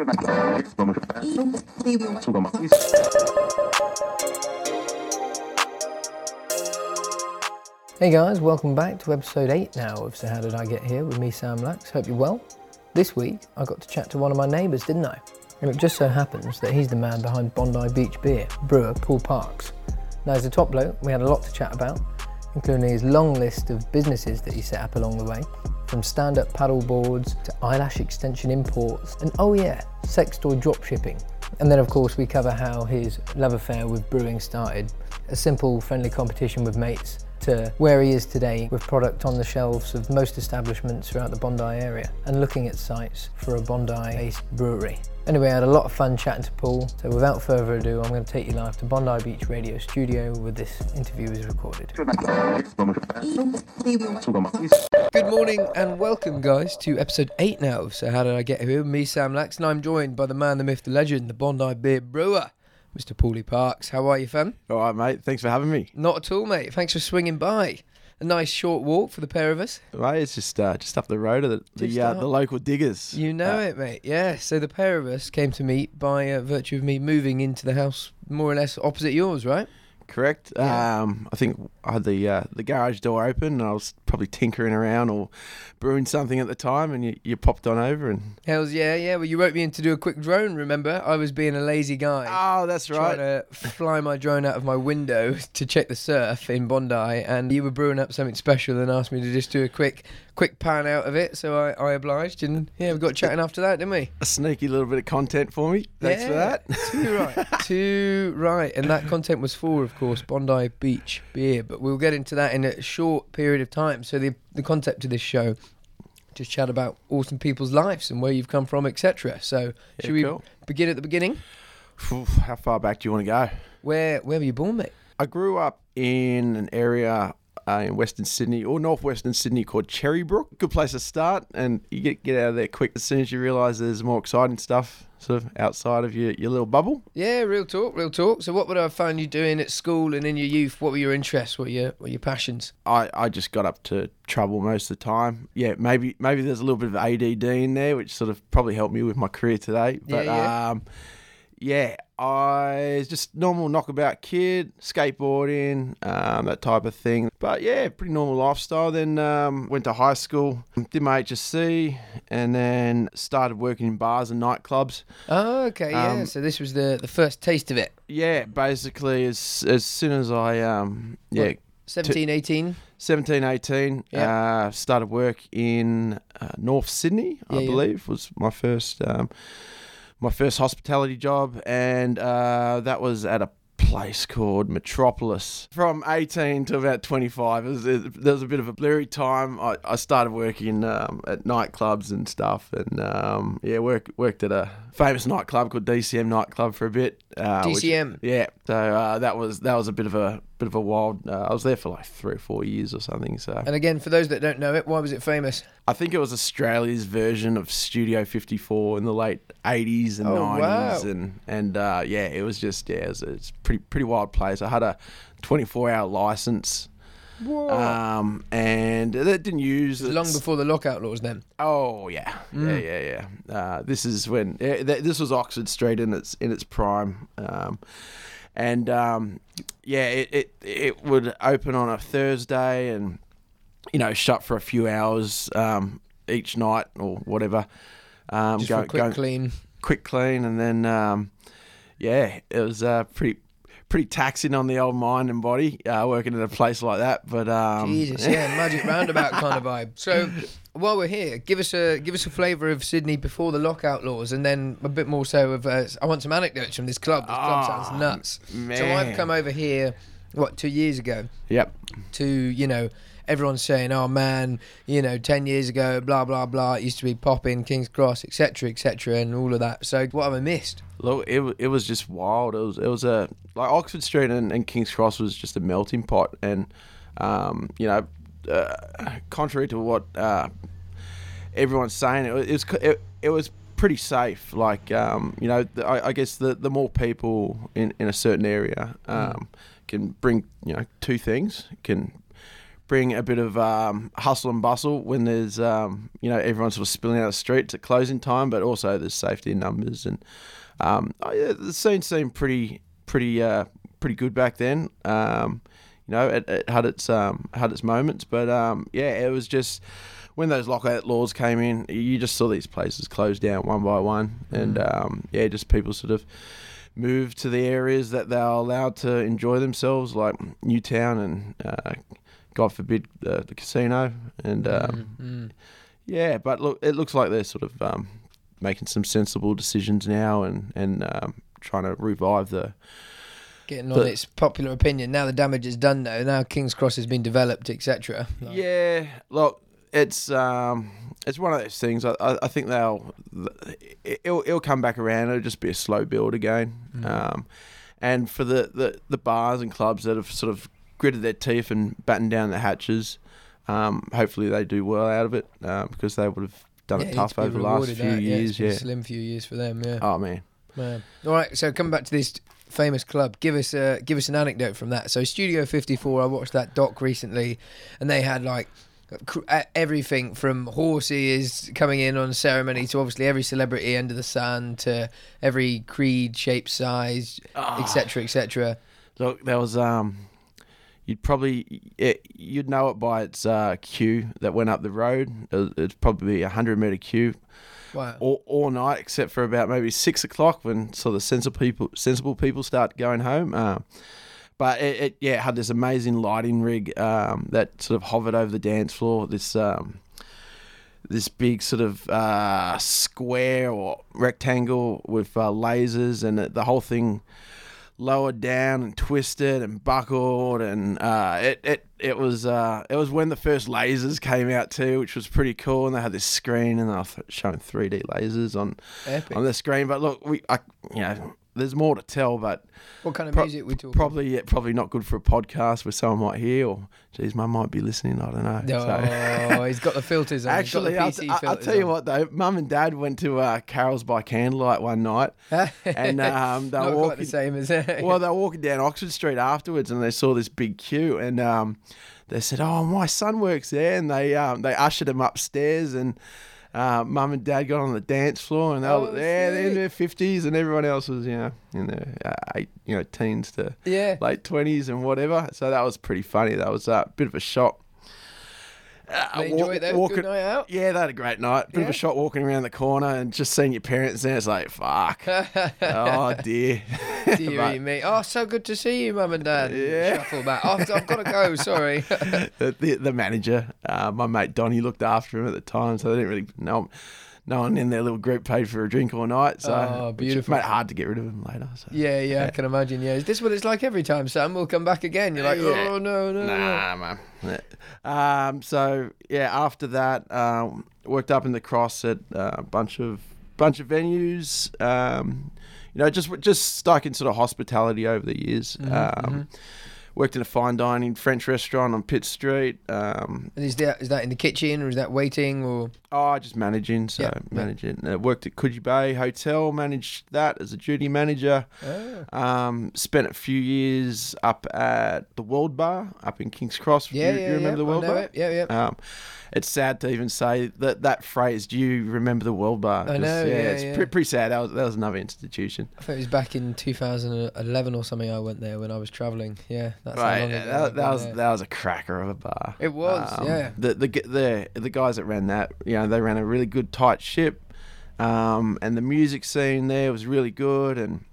Hey guys, welcome back to episode 8 now of So How Did I Get Here with me, Sam Lax. Hope you're well. This week I got to chat to one of my neighbours, didn't I? And it just so happens that he's the man behind Bondi Beach Beer, brewer Paul Parks. Now, as a top bloke, we had a lot to chat about, including his long list of businesses that he set up along the way, from stand up paddle boards to eyelash extension imports, and oh yeah, sex toy drop shipping. And then, of course, we cover how his love affair with brewing started a simple, friendly competition with mates to where he is today with product on the shelves of most establishments throughout the Bondi area and looking at sites for a Bondi based brewery. Anyway, I had a lot of fun chatting to Paul, so without further ado, I'm going to take you live to Bondi Beach Radio Studio where this interview is recorded. Good morning and welcome, guys, to episode 8 now. So, how did I get here? Me, Sam Lax, and I'm joined by the man, the myth, the legend, the Bondi Beer Brewer, Mr. Paulie Parks. How are you, fam? All right, mate. Thanks for having me. Not at all, mate. Thanks for swinging by. A nice short walk for the pair of us. Right, it's just uh, just up the road of the the, uh, the local diggers. You know Uh, it, mate. Yeah. So the pair of us came to meet by uh, virtue of me moving into the house more or less opposite yours, right? Correct. Yeah. Um, I think I had the uh, the garage door open, and I was probably tinkering around or brewing something at the time, and you, you popped on over, and Hells yeah, yeah. Well, you wrote me in to do a quick drone. Remember, I was being a lazy guy. oh, that's right. Trying to fly my drone out of my window to check the surf in Bondi, and you were brewing up something special and asked me to just do a quick, quick pan out of it. So I, I obliged, and yeah, we got chatting after that, didn't we? A sneaky little bit of content for me. Thanks for that. Too right, too right. And that content was for, of course, Bondi Beach beer. But we'll get into that in a short period of time. So the the concept of this show, just chat about awesome people's lives and where you've come from, etc. So Yeah, should we cool. begin at the beginning? How far back do you want to go? Where where were you born, mate? I grew up in an area uh, in Western Sydney or northwestern Sydney called Cherrybrook. Good place to start, and you get get out of there quick as soon as you realise there's more exciting stuff sort of outside of your, your little bubble. Yeah, real talk, real talk. So what would I find you doing at school and in your youth? What were your interests? What were your what were your passions? I, I just got up to trouble most of the time. Yeah, maybe maybe there's a little bit of ADD in there, which sort of probably helped me with my career today. But Yeah, yeah. um, yeah, I was just normal knockabout kid, skateboarding, um, that type of thing. But yeah, pretty normal lifestyle. Then um, went to high school, did my HSC, and then started working in bars and nightclubs. Oh, okay, yeah. Um, So this was the the first taste of it. Yeah, basically as as soon as I um yeah. What? 17, 18? 17, 18, Yeah. uh, started work in uh, North Sydney, I Yeah, yeah. believe, was my first um, my first hospitality job, and uh, that was at a place called Metropolis. From 18 to about 25, it was, it, there was a bit of a blurry time. I, I started working um, at nightclubs and stuff, and um, yeah, work, worked at a famous nightclub called DCM nightclub for a bit. Uh, which- DCM. yeah, so uh, that was that was a bit of a bit of a wild. Uh, I was there for like three or four years or something. So And again, for those that don't know it, why was it famous? I think it was Australia's version of Studio 54 in the late 80s and Oh, 90s, wow. and and uh, yeah, it was just yeah, it's a pretty pretty wild place. I had a 24 hour license. Um, and that didn't use Long before the lockout laws, then. Oh yeah, Mm. yeah, yeah, yeah. Uh, this is when yeah, th- this was Oxford Street in its in its prime, um, and um, yeah, it, it it would open on a Thursday and you know shut for a few hours um, each night or whatever. Um, Just go, quick go- clean. quick clean, and then um, yeah, it was uh, pretty pretty taxing on the old mind and body uh, working at a place like that. But um, Jesus, yeah, magic roundabout kind of vibe. So, while we're here, give us a give us a flavour of Sydney before the lockout laws, and then a bit more so of. Uh, I want some anecdotes from this club. This club Ah, sounds nuts. So. I've come over here, what two years ago, Yep. to you know. Everyone's saying, "Oh man, you know, ten years ago, blah blah blah. It used to be popping, King's Cross, etc., etc., and all of that." So, what have I missed? Look, it, it was just wild. It was it was a like Oxford Street and, and King's Cross was just a melting pot, and um, you know, uh, contrary to what uh, everyone's saying, it was it it, was pretty safe. Like um, you know, the, I, I guess the the more people in, in a certain area um, can bring you know two things can bring a bit of um, hustle and bustle when there's um, you know everyone's sort of spilling out the streets at closing time, but also there's safety in numbers and um, oh, yeah, the scene seemed pretty pretty uh, pretty good back then. Um, you know, it, it had its um, had its moments, but um, yeah, it was just when those lockout laws came in, you just saw these places close down one by one, and um, yeah, just people sort of moved to the areas that they're allowed to enjoy themselves, like Newtown and uh, God forbid uh, the casino, and um, Mm. yeah, but look, it looks like they're sort of um, making some sensible decisions now, and and um, trying to revive the Getting on But- its popular opinion. Now the damage is done though. Now King's Cross has been developed, etc. Like- Yeah, look, it's um, it's one of those things. I, I, I think they'll it'll, it'll come back around. It'll just be a slow build again. Um, and for the, the, the bars and clubs that have sort of gritted their teeth and battened down the hatches, um, hopefully they do well out of it uh, because they would have done Yeah, it tough over the last few that. Yeah, it's years. a Yeah. slim few years for them. Yeah. Oh man. Man. All right, so coming back to this famous club, give us uh, give us an anecdote from that. So Studio 54, I watched that doc recently, and they had like everything from horses coming in on ceremony to obviously every celebrity under the sun to every creed, shape, size, Ah. etc., etc. Look, there was um, you'd probably it, you'd know it by its uh, queue that went up the road. It's probably a hundred meter queue Wow. all, all night, except for about maybe six o'clock when sort of sensible people sensible people start going home. Um, but it, it yeah it had this amazing lighting rig um, that sort of hovered over the dance floor. This um, this big sort of uh, square or rectangle with uh, lasers, and the whole thing lowered down and twisted and buckled, and uh, it it it was uh, it was when the first lasers came out too, which was pretty cool. And they had this screen, and they were showing 3D lasers on Epic. on the screen. But look, we I, you know there's more to tell, but What kind of pro- music we talking? probably yeah, probably not good for a podcast where someone might hear, or geez, mum might be listening. I don't know. So- Oh, he's got the filters on. Actually, I'll, PC I'll- tell you on. what though, Mum and Dad went to uh, Carol's by candlelight one night, and um, they were quite walking. the same as well, they were walking down Oxford Street afterwards, and they saw this big queue, and um, they said, "Oh, my son works there," and they um, they ushered him upstairs, and uh, Mum and Dad got on the dance floor, and they Oh, were there, they're in their fifties, and everyone else was, you know, in their uh, eight, you know, teens to yeah. late twenties and whatever. So that was pretty funny. That was a bit of a shock. Uh, They enjoy though. walking- Good night out. yeah, they had a great night. Bit of a shot walking around the corner and just seeing your parents there. It's like, fuck. oh, dear. Dearie But me. Oh, so good to see you, mum and dad. Yeah. Shuffle back. Oh, I've got to go. Sorry. the, the, the manager, uh, my mate Donnie, looked after him at the time, so they didn't really know him. No one in their little group paid for a drink all night, so Oh, beautiful. made it hard to get rid of them later. So. yeah, yeah, I can imagine. Yeah, is this what it's like every time? Sam We'll come back again. You're like, Yeah. oh no, no, no. Nah, man. Yeah. Um, so yeah, after that, um, worked up in the cross at uh, a bunch of bunch of venues. Um, you know, just just stuck in sort of hospitality over the years. Mm-hmm, um, Worked in a fine dining French restaurant on Pitt Street. Um, And is that is that in the kitchen or is that waiting or? Oh, just managing, so Yeah, yeah. managing. Uh, worked at Coogee Bay Hotel, managed that as a duty manager. Oh. Um, spent a few years up at the World Bar up in King's Cross. Yeah, you, yeah, you remember yeah. the World Bar? it. Yeah, yeah. Um, it's sad to even say that that phrase. Do you remember the World Bar? I know, yeah, it's yeah. Pretty, pretty sad. That was that was another institution. I think it was back in 2011 or something. I went there when I was traveling. Yeah, that's right, that, that was there. that was a cracker of a bar. It was, Um, yeah. The the the the guys that ran that, you know, they ran a really good tight ship, um, and the music scene there was really good, and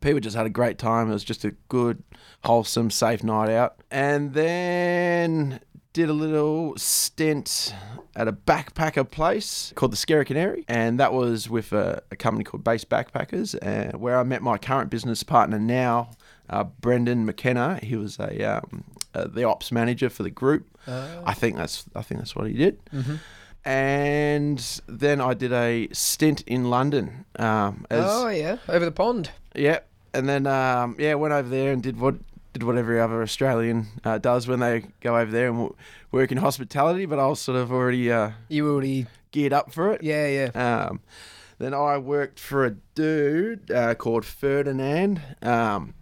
people just had a great time. It was just a good, wholesome, safe night out, and then did a little stint at a backpacker place called the Scary Canary, and that was with a, a company called Base Backpackers, uh, where I met my current business partner now, uh, Brendan McKenna. He was a um, uh, the ops manager for the group. Oh. I think that's I think that's what he did. Mm-hmm. And then I did a stint in London. Um, as, oh yeah, over the pond. yeah, and then um, yeah, went over there and did what did what every other Australian uh, does when they go over there and w- work in hospitality. But I was sort of already uh, You were already. geared up for it. Yeah, yeah. Um, then I worked for a dude uh, called Ferdinand, um,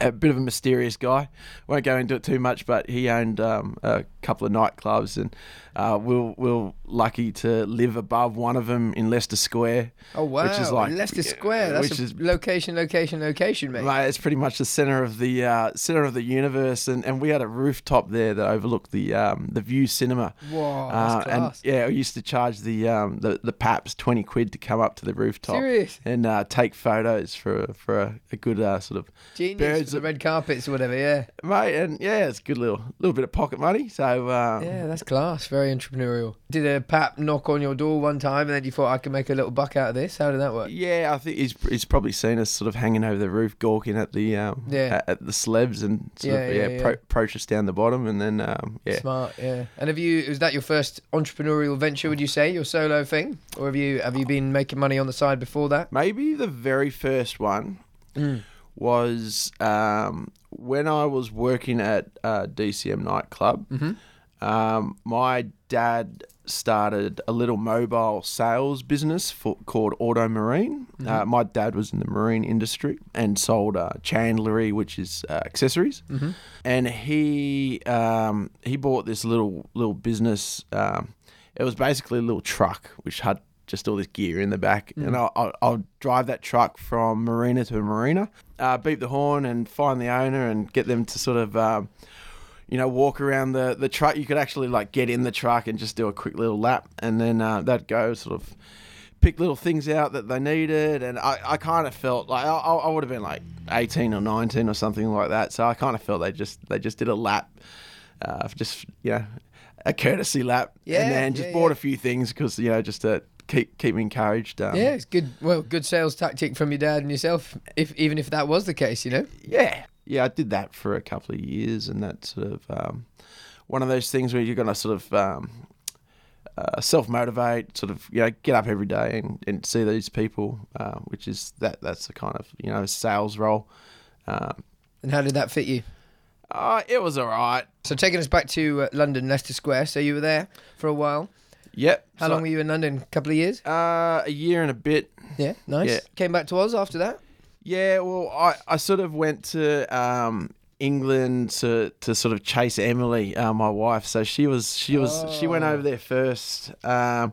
a bit of a mysterious guy. Won't go into it too much, but he owned um, a couple of nightclubs, and uh, we're, we're lucky to live above one of them in Leicester Square. Oh wow! Which is like Leicester Square. That's which a is- location, location, location, mate. Mate, it's pretty much the center of the uh, center of the universe, and, and we had a rooftop there that overlooked the um, the Vue Cinema. Whoa, Uh, that's and yeah, we used to charge the um, the the paps twenty quid to come up to the rooftop Serious? and uh, take photos for for a, a good uh, sort of Genius. birds for the of- red carpets or whatever. Yeah. mate, and yeah, it's a good little little bit of pocket money. So um, Yeah, that's class. Very entrepreneurial. Did a pap knock on your door one time, and then you thought I could make a little buck out of this? How did that work? Yeah, I think he's he's probably seen us sort of hanging over the roof, gawking at the um, Yeah. at, at the slabs and sort Yeah, of yeah, yeah, yeah. Pro- approach us down the bottom, and then um, yeah, Smart, yeah. And have you? Was that your first entrepreneurial venture? Would you say your solo thing, or have you have you been making money on the side before that? maybe the very first one Mm. was um, when I was working at uh, DCM nightclub. Mhm. Um, my dad started a little mobile sales business for, called Auto Marine. Uh, my dad was in the marine industry and sold uh, chandlery, which is uh, accessories. Mhm. And he um, he bought this little little business. Um, it was basically a little truck which had just all this gear in the back, and I'll, I'll, I'll drive that truck from marina to marina, uh, beep the horn, and find the owner and get them to sort of. You know, walk around the, the truck. You could actually like get in the truck and just do a quick little lap, and then uh, they'd go sort of pick little things out that they needed. And I, I kind of felt like I, I would have been like eighteen or nineteen or something like that. So I kind of felt they just they just did a lap, uh, just you know, a courtesy lap, Yeah, and then just yeah, bought yeah. a few things because you know just to keep keep me encouraged. Um, Yeah, it's good. Well, good sales tactic from your dad and yourself. If even if that was the case, you know. yeah, yeah, I did that for a couple of years, and that's sort of um, one of those things where you're gonna sort of um, uh, self motivate, sort of you know get up every day and, and see these people, uh, which is that that's the kind of you know sales role. Um, And how did that fit you? uh, it was all right. So taking us back to uh, London, Leicester Square. So you were there for a while. Yep. How So, long were you in London? A couple of years. Uh, a year and a bit. Yeah, nice. Yeah. Came back to Oz after that. Yeah, well, I, I sort of went to um, England to, to sort of chase Emily, uh, my wife. So she was she was she went Oh. over there first, um,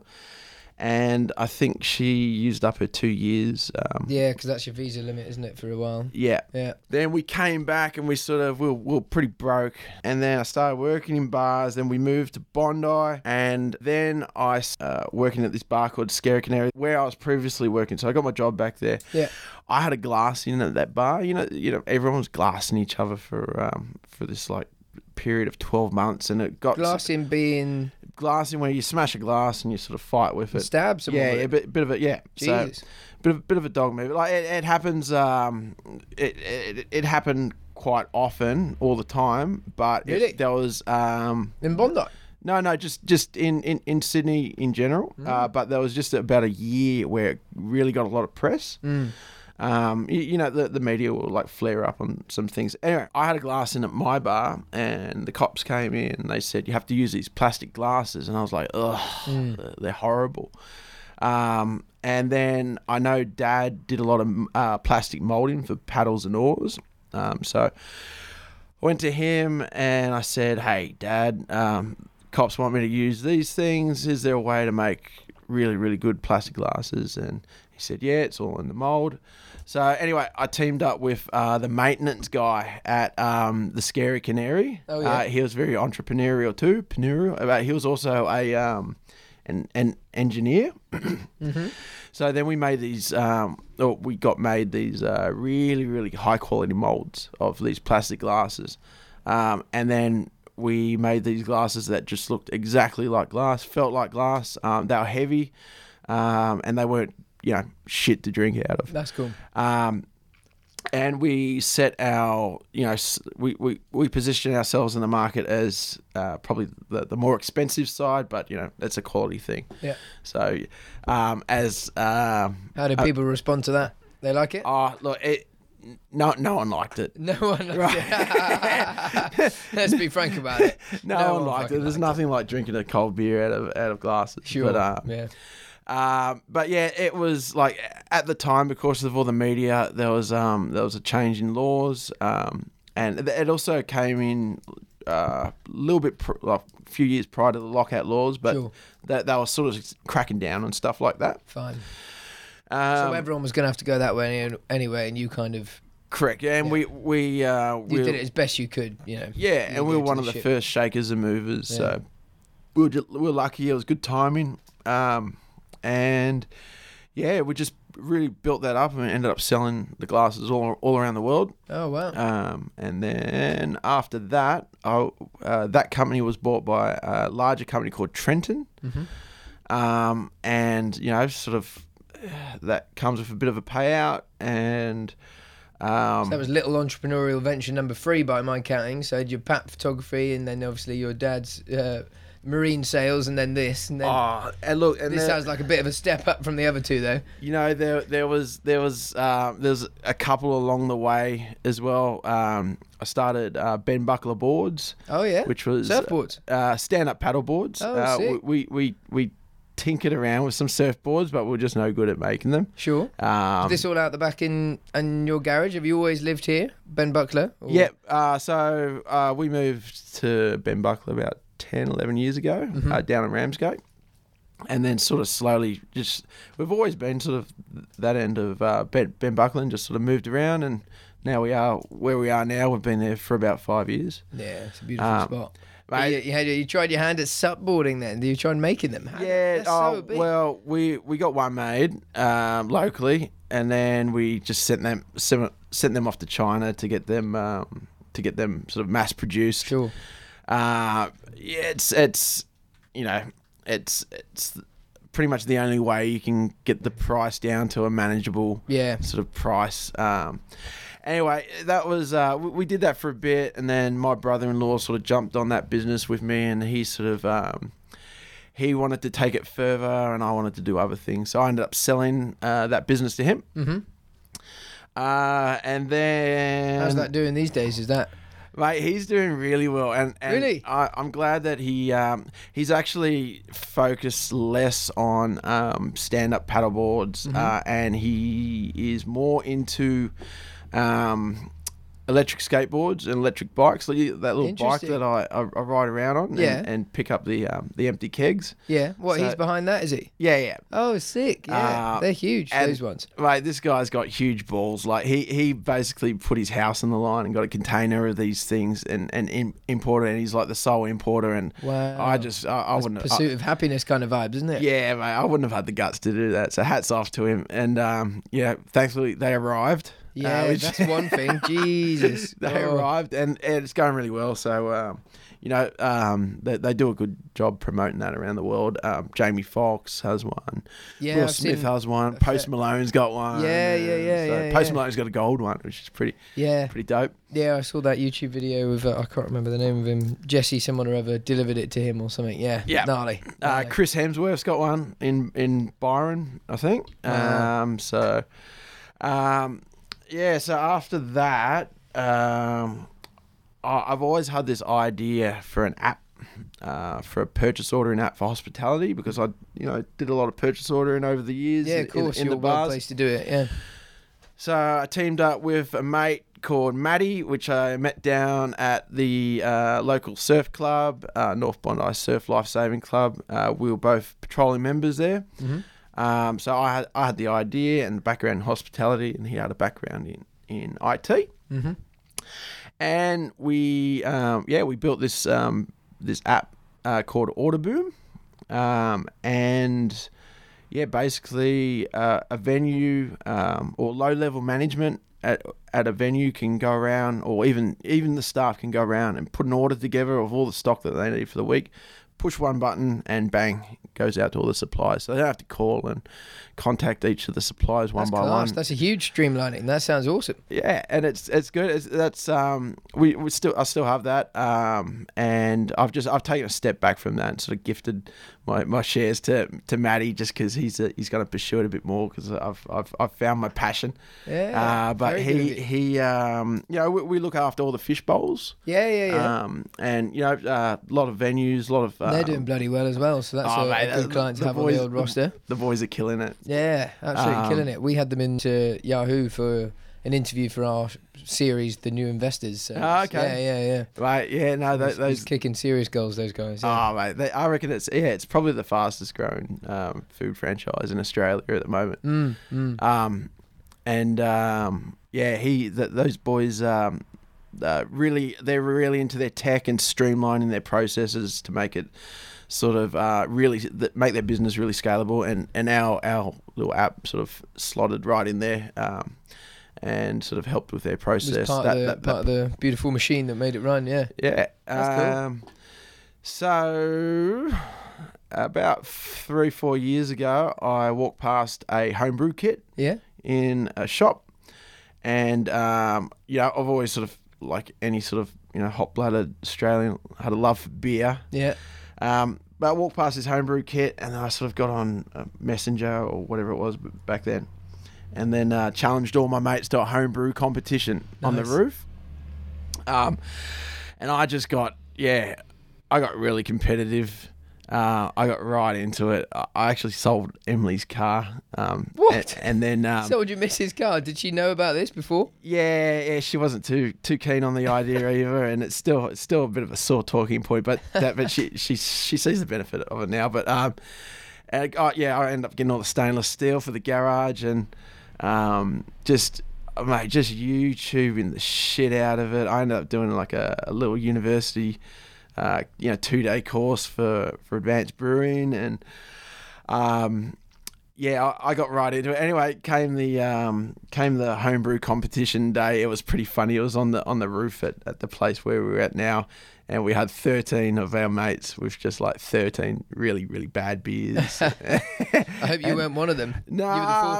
and I think she used up her two years. Um, Yeah, because that's your visa limit, isn't it, for a while? yeah. Yeah. Then we came back and we sort of we were, we were pretty broke, and then I started working in bars. Then we moved to Bondi, and then I uh, working at this bar called Scary Canary, where I was previously working. So I got my job back there. Yeah. I had a glass in at that bar. You know, you know, everyone was glassing each other for um for this like period of twelve months, and it got Glassing being glassing where you smash a glass and you sort of fight with it. stab someone. Yeah, with yeah, it. bit, bit of a yeah. So bit of bit of a dog move. Like it, it happens. Um, it, it it happened quite often, all the time. But it- there was um. in Bondi. No, no, just just in, in, in Sydney in general. Mm. Uh, but there was just about a year where it really got a lot of press. Mm. Um, you, you know, the, the media will like flare up on some things. Anyway, I had a glass in at my bar, and the cops came in and they said, You have to use these plastic glasses. And I was like, Ugh, Mm. they're horrible. Um, and then I know dad did a lot of uh, plastic molding for paddles and oars. Um, so I went to him and I said, Hey, dad, um, cops want me to use these things. Is there a way to make really, really good plastic glasses? And he said, Yeah, it's all in the mold. So anyway, I teamed up with uh, the maintenance guy at um, the Scary Canary. Oh, yeah. uh, he was very entrepreneurial too. Entrepreneurial. But he was also a um, an, an engineer. Mm-hmm. So then we made these, um, or we got made these uh, really, really high quality molds of these plastic glasses. Um, and then we made these glasses that just looked exactly like glass, felt like glass. Um, they were heavy, um, and they weren't, you know, shit to drink out of. That's cool. Um, and we set our, you know, we, we, we position ourselves in the market as uh, probably the, the more expensive side, but, you know, that's a quality thing. Yeah. So, um, as, um, How do people respond to that? They like it? oh, look, it, no, no one liked it. No one liked it. Let's be frank about it. No, No one one liked it. There's liked nothing like drinking a cold beer out of out of glasses. Sure. But, uh, yeah. Um, but yeah, it was like at the time, because of all the media, there was um, there was a change in laws, um, and it also came in uh, a little bit pr- like a few years prior to the lockout laws, but Sure. that they were sort of cracking down on stuff like that. Fine. Um, so everyone was going to have to go that way anyway, and you kind of correct, yeah, and Yeah. we we uh, you we did it as best you could, you know. Yeah, You and we were one the of the ship. first shakers and movers, Yeah. so we were, ju- we were lucky. It was good timing, um, and yeah, we just really built that up and ended up selling the glasses all all around the world. Oh wow. Um, and then after that, I, uh, that company was bought by a larger company called Trenton, Mm-hmm. um, and you know, sort of that comes with a bit of a payout and. Um, So that was little entrepreneurial venture number three by my counting. So your pat photography, and then obviously your dad's uh, marine sales, and then this, and then oh, and look, and this there- sounds like a bit of a step up from the other two, though. You know, there there was there was uh, there's a couple along the way as well. Um, I started uh, Ben Buckler boards, Oh yeah, which was surfboards. uh, stand up paddle boards. Oh, uh, sick. we, we we we tinkered around with some surfboards, but we're just no good at making them. Sure. Um, this all out the back in in your garage. Have you always lived here, Ben Buckler? or- Yep. Uh, so uh, we moved to Ben Buckler about 10, 11 years ago Mm-hmm. uh, down in Ramsgate. And then sort of slowly just, we've always been sort of that end of uh, Ben, ben Buckler and just sort of moved around. And now we are where we are now. We've been there for about five years. Yeah, it's a beautiful Um, spot. mate- you, you, had, you tried your hand at supboarding then? Did you tried making them? How- Yeah, oh, so well, we, we got one made um, locally, and then we just sent them sent, sent them off to China to get them um, to get them sort of mass produced. Sure. Uh, yeah, it's it's you know it's it's pretty much the only way you can get the price down to a manageable Yeah. sort of price. Um, anyway, that was uh, we, did that for a bit, and then my brother-in-law sort of jumped on that business with me, and he sort of. Um, he wanted to take it further, and I wanted to do other things. So I ended up selling uh, that business to him. Mm-hmm. Uh, and then How's that doing these days? Is that Mate, he's doing really well, and, and Really? I, I'm glad that he um, he's actually focused less on um, stand-up paddleboards, Mm-hmm. uh, and he is more into um, electric skateboards and electric bikes. Like that little bike Interesting. that I, I, I ride around on, and, Yeah. and pick up the um, the empty kegs. yeah? What So- he's behind that? Is he? Yeah, yeah. Oh, sick! Yeah, Uh, they're huge. and- those ones. Mate, this guy's got huge balls. Like he, he basically put his house on the line and got a container of these things and and im- imported. And he's like the sole importer. And Wow. I just I, I wouldn't. I- pursuit of happiness kind of vibes, isn't it? yeah, mate, I wouldn't have had the guts to do that. So hats off to him. And um, yeah, thankfully they arrived. Uh, Yeah, which- that's one thing. Jesus. they Oh. arrived and, and it's going really well. So, um, you know, um, they, they do a good job promoting that around the world. Um, Jamie Foxx has one. Yeah, Will I've Smith has one. Post Malone's got one. Yeah, yeah, yeah, So yeah, Post yeah. Malone's got a gold one, which is pretty Yeah, pretty dope. yeah. I saw that YouTube video with uh, I can't remember the name of him. Jesse, someone or other, delivered it to him or something. Yeah, Yeah. gnarly. Uh. Chris Hemsworth's got one in in Byron, I think. Wow. Um, so, um, yeah. So after that, um, I, I've always had this idea for an app. Uh, for a purchase ordering app for hospitality because I, you know, did a lot of purchase ordering over the years. yeah, in- of course. in, you're the well bars. placed to do it. Yeah. So I teamed up with a mate called Matty, which I met down at the uh, local surf club, uh, North Bondi Surf Life Saving Club. Uh, we were both patrolling members there. Mhm. Um, so I had I had the idea and background in hospitality, and he had a background in in IT. Mm-hmm. And we um, yeah we built this um, this app uh, called Orderboom, um, and yeah, basically uh, a venue um, or low level management at, at a venue can go around, or even even the staff can go around and put an order together of all the stock that they need for the week. Push one button and bang, goes out to all the suppliers. So they don't have to call and contact each of the suppliers one That's by class. one. That's a huge streamlining. That sounds awesome. Yeah, and it's it's good. It's, that's um we, we still I still have that um and I've just I've taken a step back from that and sort of gifted my, my shares to to Matty just because he's uh he's going to pursue it a bit more because I've, I've I've found my passion. Yeah. uh, but very good of he he um you know we, we look after all the Fishbowls. Yeah, yeah, yeah. Um and you know uh, a lot of venues, a lot of They're um, doing bloody well as well. So that's oh, a, mate, a good the- client to the have on boys- the old roster. The boys are killing it. Yeah, absolutely Um, killing it. We had them into Yahoo for an interview for our series, The New Investors. So Ah, okay. Yeah, yeah, yeah. Right? Yeah, no, Those, those. those kicking serious goals, those guys. Yeah. Oh mate, they, I reckon it's yeah, it's probably the fastest growing um, food franchise in Australia at the moment. mm, mm. Um, and um, yeah, he th- those boys um, uh, really they're really into their tech and streamlining their processes to make it sort of uh, really th- make their business really scalable. And and our our little app sort of slotted right in there. Um, and sort of helped with their process. part, That- of the, that- that part of the beautiful machine that made it run. Yeah. yeah. Cool. um, So, about three, four years ago, I walked past a homebrew kit Yeah. in a shop, and um, you know, I've always sort of like any sort of you know hot-blooded Australian had a love for beer. Yeah. Um, but I walked past his homebrew kit, and then I sort of got on a Messenger or whatever it was back then, and then uh, challenged all my mates to a homebrew competition on the roof. Um, and I just got yeah, I got really competitive. Uh, I got right into it. I actually sold Emily's car. Um, What? And, and then um, so, would you miss his car? Did she know about this before? yeah, yeah, she wasn't too too keen on the idea either, and it's still it's still a bit of a sore talking point. But that, but she she she sees the benefit of it now. But um, and, oh, yeah, I ended up getting all the stainless steel for the garage, and um, just oh, mate, just YouTubing the shit out of it. I ended up doing like a, a little university, uh, you know, two day course for for advanced brewing, and um, yeah, I, I got right into it. Anyway, came the um, came the homebrew competition day. It was pretty funny. It was on the on the roof at, at the place where we're at now, and we had thirteen of our mates with just like thirteen really really bad beers. I hope you weren't one of them. no, were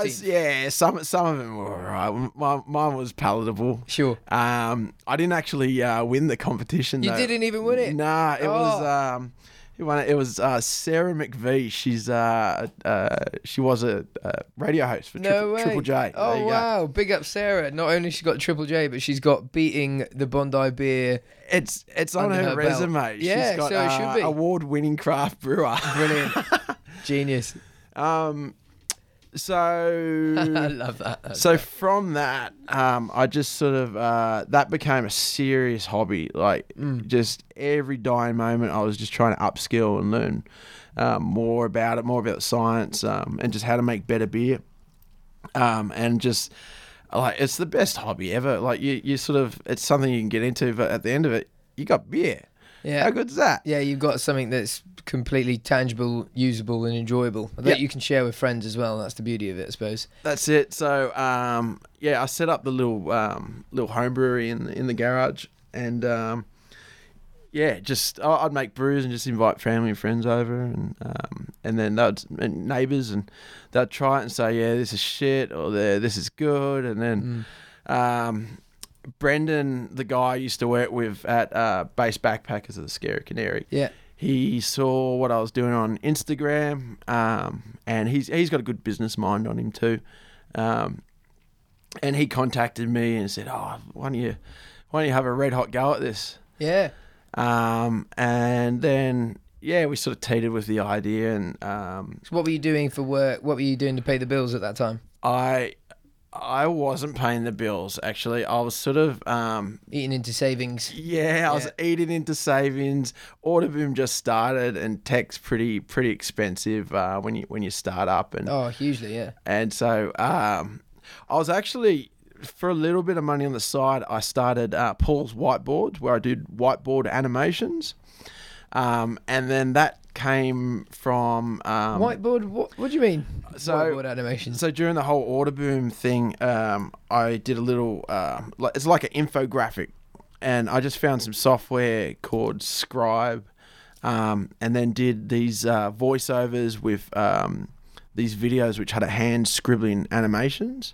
the 14th. yeah, some some of them were alright. Mine, mine was palatable. Sure. Um, I didn't actually uh, win the competition. You though. didn't even win it? Nah, it was Oh. um, won it? It was uh, Sarah McVeigh. She's uh, uh, she was a, uh radio host for No Triple. Triple J. There Oh you go. wow! Big up Sarah. Not only she got Triple J, but she's got beating the Bondi Beer. It's it's on her, her belt. resume. Yeah, She's got so it should uh, be. award-winning craft brewer. Brilliant, genius. um, I so love that. That's so from that, um, I just sort of uh, that became a serious hobby. Like Mm. just every dying moment, I was just trying to upskill and learn um, more about it, more about science, um, and just how to make better beer. Um, and just like it's the best hobby ever. Like you, you sort of it's something you can get into, but at the end of it, you got beer. Yeah. How good's that? Yeah, you've got something that's completely tangible, usable, and enjoyable that Yeah. you can share with friends as well. That's the beauty of it, I suppose. That's it. So um, yeah, I set up the little um, little home brewery in the, in the garage, and um, yeah, just I'd make brews and just invite family and friends over, and um, and then they'd and neighbors, and they'd try it and say, yeah, this is shit, or "There, this is good, and then. Mm. Um, Brendan, the guy I used to work with at uh, Base Backpackers of the Scary Canary, Yeah. he saw what I was doing on Instagram, um, and he's he's got a good business mind on him too. Um, and he contacted me and said, "Oh, why don't you why don't you have a red hot go at this?" Yeah. Um, and then yeah, we sort of teetered with the idea, and um, So what were you doing for work? What were you doing to pay the bills at that time? I I wasn't paying the bills actually. I was sort of um, Eating into savings. Yeah, I was Yeah. eating into savings. Orderboom just started, and tech's pretty pretty expensive uh, when you when you start up, and Oh, hugely, yeah. and so um, I was actually for a little bit of money on the side. I started uh, Paul's whiteboards, where I did whiteboard animations, um, and then that came from um, Whiteboard. What? What do you mean? So- Whiteboard animations. So during the whole order boom thing, um, I did a little. Uh, it's like an infographic, and I just found some software called Scribe, um, and then did these uh, voiceovers with um, these videos which had a hand scribbling animations,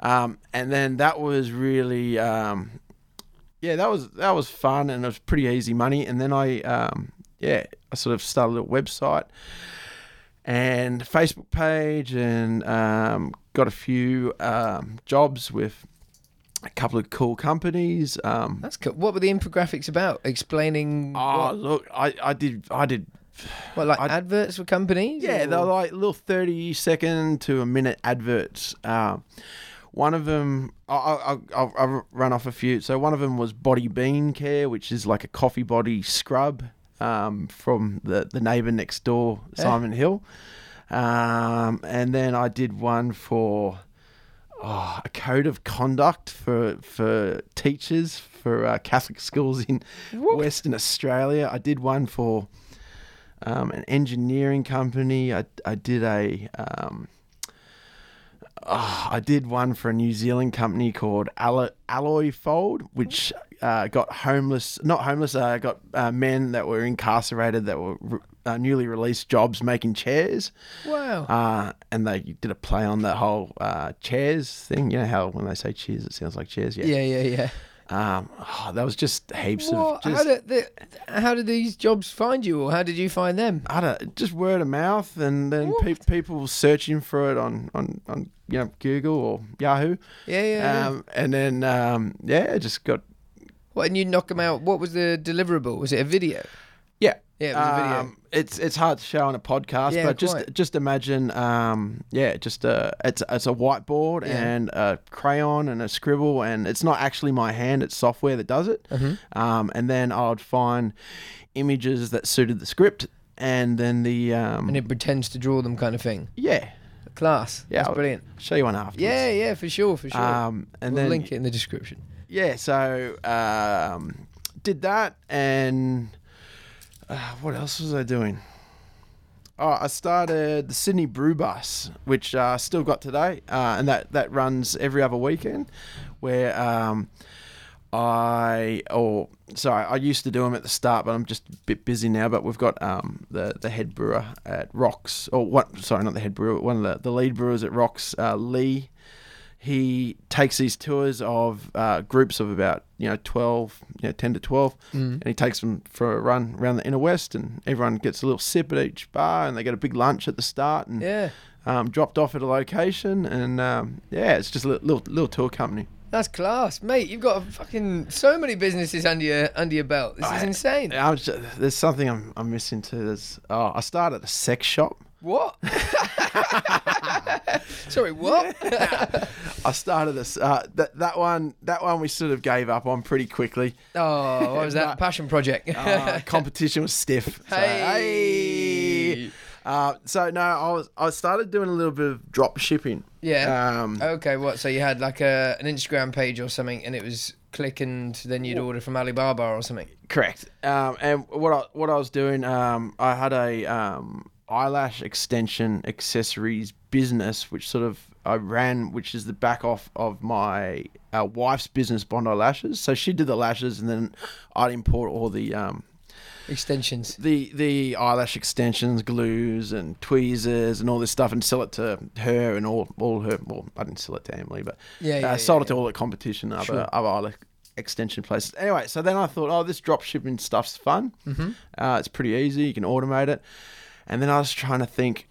um, and then that was really. Yeah, that was that was fun and it was pretty easy money. And then I, um, yeah, I sort of started a little website and Facebook page and um, got a few um, jobs with a couple of cool companies. Um, That's cool. What were the infographics about? Explaining. oh, what? look, I, I did I did What, like I- adverts for companies? Yeah, or- they're like little thirty second to a minute adverts. Um, one of them, I- I- I- I'll, I'll run off a few. So one of them was Body Bean Care, which is like a coffee body scrub um, from the the neighbour next door, Yeah. Simon Hill. Um, and then I did one for oh, a code of conduct for for teachers for uh, Catholic schools in? Western Australia. I did one for um, an engineering company. I, I did a um, oh, I did one for a New Zealand company called Allo- Alloy Fold, which uh, got homeless, not homeless, uh, got uh, men that were incarcerated that were re- uh, newly released jobs making chairs. Wow. Uh, and they did a play on that whole uh, chairs thing. You know how when they say cheers, it sounds like chairs. Yeah. yeah, yeah, yeah. Um, oh, that was just heaps What? of just. how, did the, how did these jobs find you, or how did you find them? I don't just word of mouth, and then pe- people searching for it on, on, on you know Google or Yahoo, Yeah, yeah. yeah. um, and then um, yeah, just got What, and you knock them out. What was the deliverable? Was it a video? yeah. Yeah, it was a video. It's it's hard to show on a podcast, Yeah, but just quite. just imagine, um, yeah, just a it's it's a whiteboard Yeah. and a crayon and a scribble, and it's not actually my hand; it's software that does it. Mm-hmm. Um, and then I would find images that suited the script, and then the um, And it pretends to draw them, kind of thing. yeah, Class. Yeah, That's I'll- brilliant. show you one after. Yeah, yeah, for sure, for sure. Um, and we'll then link it in the description. yeah, so um, did that, and uh, what else was I doing? Oh, I started the Sydney Brew Bus, which uh, I still got today, uh, and that that runs every other weekend. Where um, I or sorry, I used to do them at the start, but I'm just a bit busy now. But we've got um, the the head brewer at Rocks, or what? Sorry, not the head brewer. One of the, the lead brewers at Rocks, uh, Lee. He takes these tours of uh, groups of about you know twelve, you know ten to twelve, Mm. and he takes them for a run around the inner west, and everyone gets a little sip at each bar, and they get a big lunch at the start, and Yeah, um, dropped off at a location, and um, yeah, it's just a little, little tour company. that's class, mate. You've got a fucking so many businesses under your under your belt. This is I- insane. Just, there's something I'm, I'm missing too. There's oh, I started a sex shop. What? Sorry, what? I started this uh, that that one that one we sort of gave up on pretty quickly. Oh, what was that? But- Passion project. Uh, competition was stiff. So, hey. hey. Uh, so no, I was I started doing a little bit of drop shipping. Yeah. Um, Okay, what? So you had like a an Instagram page or something, and it was click, and then you'd order from Alibaba or something. Correct. Um, and what I what I was doing, um, I had a um, eyelash extension accessories business, which sort of I ran, which is the back off of my uh, wife's business, Bondi Lashes. So she did the lashes, and then I'd import all the um, Extensions. the the eyelash extensions, glues, and tweezers, and all this stuff, and sell it to her and all all her. Well, I didn't sell it to Emily, but Yeah, yeah. uh, sold yeah, it to all the competition, other Sure. other eyelash extension places. Anyway, so then I thought, oh, this drop shipping stuff's fun. Mhm. Uh, it's pretty easy. You can automate it. And then I was trying to think,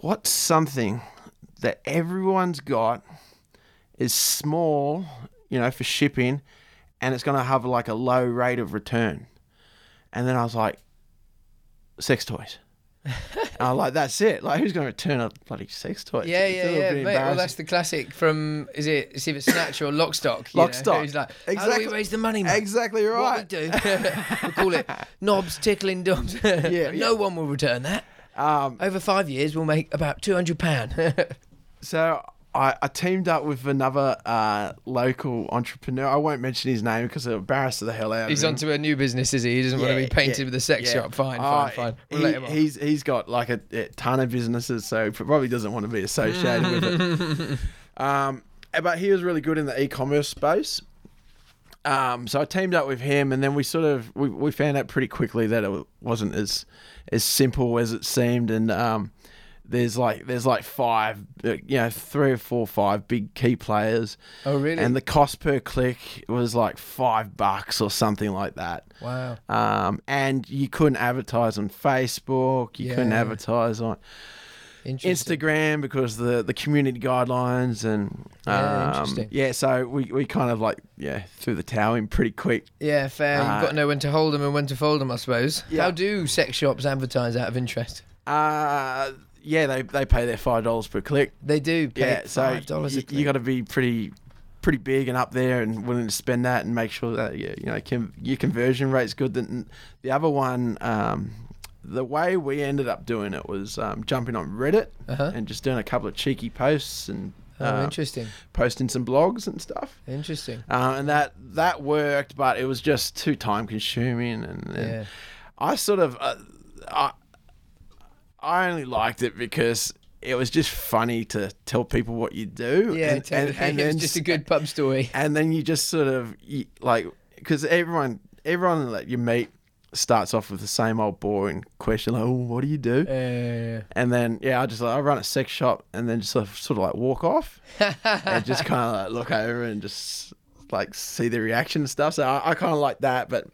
what's something that everyone's got is small, you know, for shipping, and it's going to have like a low rate of return. And then I was like, sex toys. And I was like, that's it. Like, who's going to return a bloody sex toy? Yeah, It's yeah, yeah, mate. Well, that's the classic from is it it's Snatch or Lockstock? Lockstock. He's like, how do Exactly. we raise the money, mate? exactly right. What we do, we call it knobs tickling dubs. Yeah, no yeah. one will return that. Um, Over five years, we'll make about two hundred pound. So I, I teamed up with another uh, local entrepreneur. I won't mention his name because it'll embarrass the hell out He's of him. He's onto a new business, is he? He doesn't want to be painted yeah, with a sex yeah. shop. Fine, Oh, fine, fine. We'll he, let him he's he's got like a, a ton of businesses, so he probably doesn't want to be associated with it. Um, but he was really good in the e-commerce space. Um, so I teamed up with him, and then we sort of we, we found out pretty quickly that it wasn't as as simple as it seemed, and um, there's like there's like five, uh, you know, three or four, five big key players, Oh, really? and the cost per click was like five bucks or something like that. wow. Um, and you couldn't advertise on Facebook. You couldn't advertise on. Instagram because the the community guidelines and Yeah, um, interesting. yeah. So we, we kind of like yeah threw the towel in pretty quick. Yeah, fair. You've Uh, got to know when to hold them and when to fold them, I suppose. Yeah. How do sex shops advertise out of interest? Uh yeah, they they pay their five dollars per click. They do pay Yeah, so five dollars you, you got to be pretty pretty big and up there and willing to spend that and make sure that yeah, you know com- your conversion rate's good. Then the other one, um, the way we ended up doing it was um, jumping on Reddit Uh-huh. and just doing a couple of cheeky posts and Oh, uh, interesting. posting some blogs and stuff. Interesting. Uh, and that that worked, but it was just too time consuming, and, and Yeah. I sort of uh, I I only liked it because it was just funny to tell people what you do. Yeah, and, totally. and, and then just a good pub story. and then you just sort of you, like because everyone everyone that you meet starts off with the same old boring question like, "Oh, what do you do?" Uh, And then yeah, I just like I run a sex shop, and then just sort of, sort of like walk off and just kind of like look over and just like see the reaction and stuff. So I, I kind of like that, but.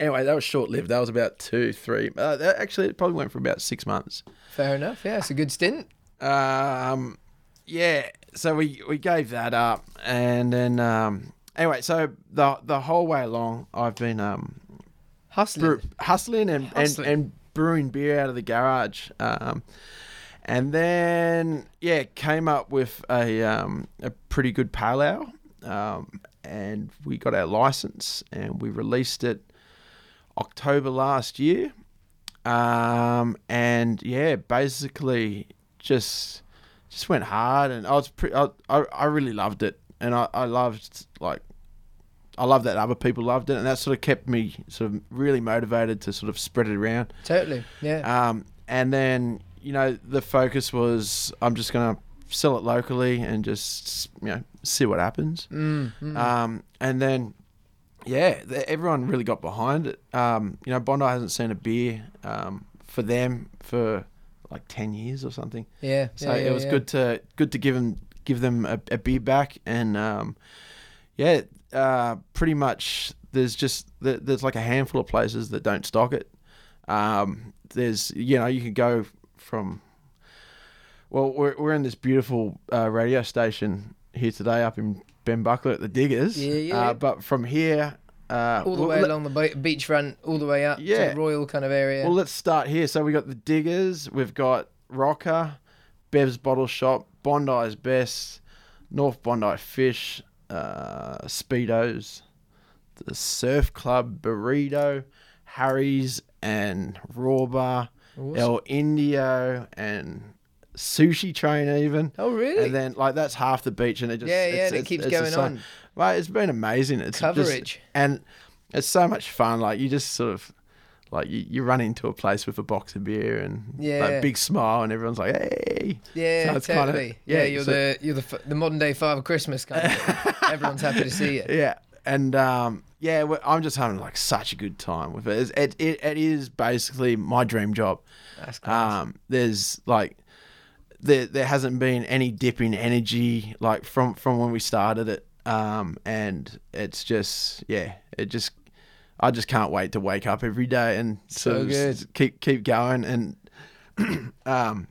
Anyway, that was short lived. That was about two, three. Uh, that actually, it probably went for about six months. fair enough. Yeah, it's a good stint. Um, yeah. So we we gave that up, and then um, anyway, so the the whole way along, I've been um Hustling. brew, hustling and, Hustling. and and brewing beer out of the garage. Um, and then yeah, came up with a um a pretty good pale ale. Um, and we got our license, and we released it October last year. Um, and yeah, basically just just went hard, and I was pretty. I, I, I really loved it, and I, I loved like I love that other people loved it, and that sort of kept me sort of really motivated to sort of spread it around. Totally. Yeah. Um, and then you know the focus was I'm just gonna sell it locally and just you know see what happens. Mm, mm. Um, and then, yeah, everyone really got behind it. Um, you know, Bondi hasn't seen a beer um, for them for like ten years or something. yeah. So yeah, yeah, it was yeah. good to good to give them give them a, a beer back, and um, yeah, uh, pretty much there's just there- there's like a handful of places that don't stock it. Um, there's you know you can go from well we're we're in this beautiful uh, radio station here today up in Ben Buckler at the Diggers. Yeah, yeah. Uh, but from here. Uh, all the well, way let- along the beachfront, all the way up Yeah. to the Royal kind of area. Well, let's start here. So we got the Diggers, we've got Rocker, Bev's Bottle Shop, Bondi's Best, North Bondi Fish, uh, Speedos, the Surf Club Burrito, Harry's and Raw Bar, Awesome. El Indio and Sushi Train even. oh, really? And then like that's half the beach, and it just yeah, yeah. it's- it it's- keeps it's going on. Well, it's been amazing. It's just- Coverage. and it's so much fun. Like you just sort of like you, you run into a place with a box of beer and Yeah. like big smile, and everyone's like, "Hey." Yeah, So it's kinda- totally. yeah, yeah, you're so- the you're the the modern day Father Christmas kind of. Everyone's happy to see you. Yeah, and um, yeah, I'm just having like such a good time with it. It, it. It is basically my dream job. That's. Um, there's like there there hasn't been any dip in energy like from from when we started it. Um, and it's just yeah, it just I just can't wait to wake up every day and So keep keep going. And um,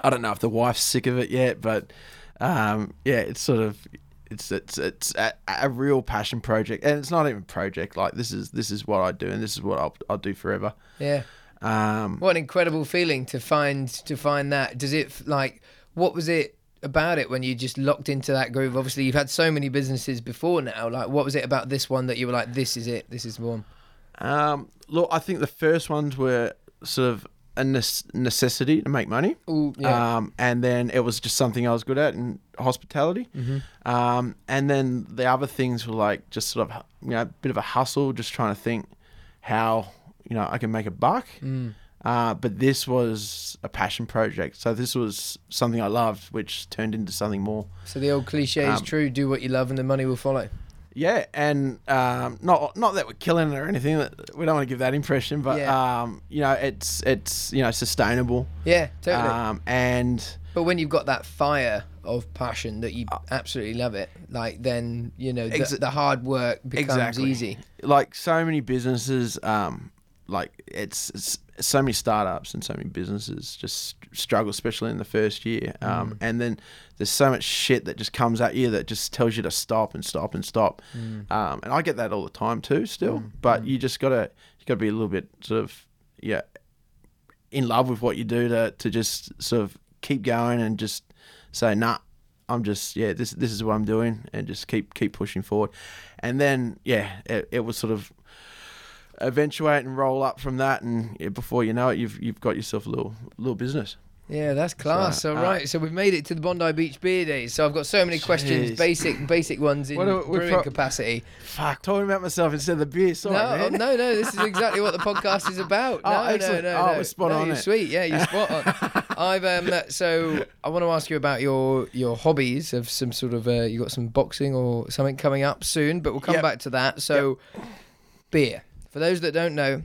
I don't know if the wife's sick of it yet, but um, yeah, it's sort of it's it's it's a, a real passion project, and it's not even a project. Like this is this is what I do, and this is what I'll I'll do forever. yeah. Um, What an incredible feeling to find to find that. Does it like what was it about it when you just locked into that groove? Obviously, you've had so many businesses before now. Like, what was it about this one that you were like, this is it, this is one? Um, look, I think the first ones were sort of a necessity to make money. Ooh, yeah. Um, and then it was just something I was good at in hospitality. Mm-hmm. Um, and then the other things were like just sort of, you know, a bit of a hustle, just trying to think how, you know, I can make a buck. Mm. Uh, but this was a passion project. So this was something I loved, which turned into something more. So the old cliche is Um, true: do what you love, and the money will follow. Yeah, and um, not not that we're killing it or anything. We don't want to give that impression, but Yeah. um, you know, it's it's you know sustainable. Yeah, totally. Um, and but when you've got that fire of passion that you absolutely love it, like then you know the, the hard work becomes Exactly. easy. like so many businesses, um, like it's, it's so many startups and so many businesses just struggle, especially in the first year. Um, And then there's so much shit that just comes at you that just tells you to stop and stop and stop. Um, and I get that all the time too, still. But you just gotta you gotta be a little bit sort of yeah in love with what you do to to just sort of keep going and just say nah. I'm just yeah. This this is what I'm doing, and just keep keep pushing forward, and then yeah, it, it was sort of eventuate and roll up from that, and yeah, before you know it, you've you've got yourself a little little business. Yeah, that's class. So, All uh, right, so we've made it to the Bondi Beach Beer Days. So I've got so many questions, basic basic ones in are brewing pro- capacity. Fuck, talking about myself instead of the beer. Sorry, no, man. no, no. This is exactly what the podcast is about. Oh, no, no, excellent. no, Oh, no. we're spot no, on You're it. sweet. Yeah, you're spot on. I've um. So I want to ask you about your your hobbies of some sort of uh, you got some boxing or something coming up soon, but we'll come Yep. back to that. So beer. For those that don't know,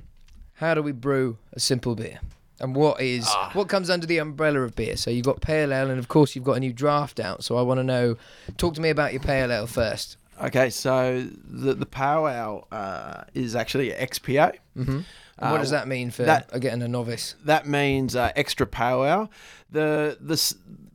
how do we brew a simple beer? And what is Ah. what comes under the umbrella of beer? So you've got pale ale, and of course you've got a new draft out. So I want to know. Talk to me about your pale ale first. Okay, so the the Power Ale uh, is actually XPA. Mm-hmm. And what Uh, does that mean for that- getting a novice? That means uh, extra Power Ale. The the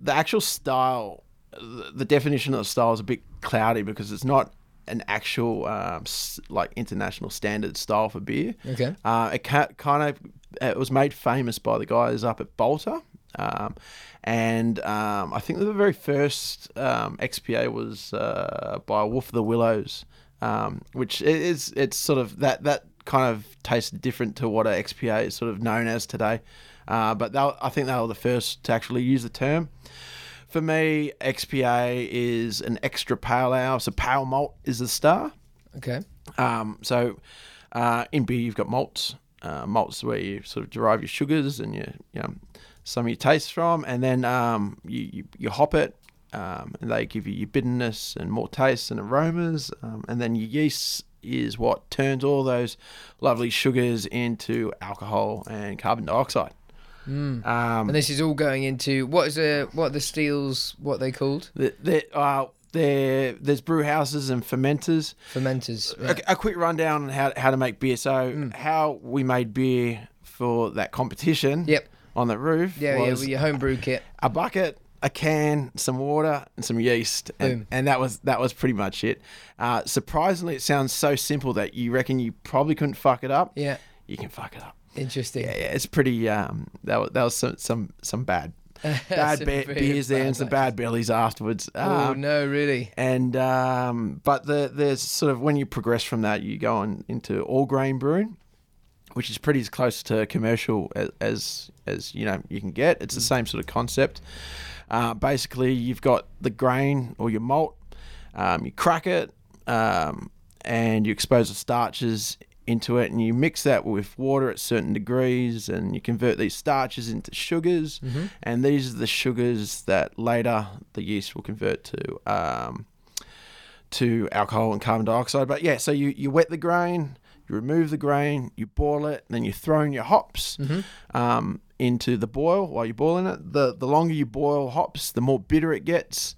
the actual style, the, the definition of the style is a bit cloudy because it's not an actual um, s- like international standard style for beer. Okay. Uh, it kind of it was made famous by the guys up at Balter, um, and um, I think the very first um, XPA was uh, by Wolf of the Willows, um, which is it's sort of that that kind of tastes different to what a XPA is sort of known as today. Uh, but they I think they were the first to actually use the term. For me, XPA is an extra pale ale. So pale malt is the star. Okay. Um, so uh, in beer, you've got malts. Uh, malts where you sort of derive your sugars and your, you know, some of your tastes from, and then um, you, you you hop it, um, and they give you your bitterness and more tastes and aromas, um, and then your yeast is what turns all those lovely sugars into alcohol and carbon dioxide. Mm. Um, And this is all going into what is a what are the steels? What they called? the, the, uh, there, there's brew houses and fermenters. Fermenters. right. A, a quick rundown on how, how to make beer. So, Mm. how we made beer for that competition Yep. on the roof Yeah, yeah. was With your homebrew kit. a bucket, a can, some water, and some yeast, Boom. and, and that was that was pretty much it. Uh, surprisingly, it sounds so simple that you reckon you probably couldn't fuck it up. Yeah. You can fuck it up. Interesting. Yeah, yeah it's pretty. Um, that was, that was some some some bad bad be- beers there and some bad bellies afterwards. Oh Um, no, really? and um, but the there's sort of when you progress from that, you go on into all grain brewing, which is pretty as close to commercial as as, as you know you can get. It's the same sort of concept. Uh, basically, you've got the grain or your malt. Um, you crack it, um, and you expose the starches into it, and you mix that with water at certain degrees, and you convert these starches into sugars, and these are the sugars that later the yeast will convert to um, to alcohol and carbon dioxide. But yeah, so you, you wet the grain, you remove the grain, you boil it, then you throw in your hops um, into the boil while you're boiling it. The the longer you boil hops, the more bitter it gets.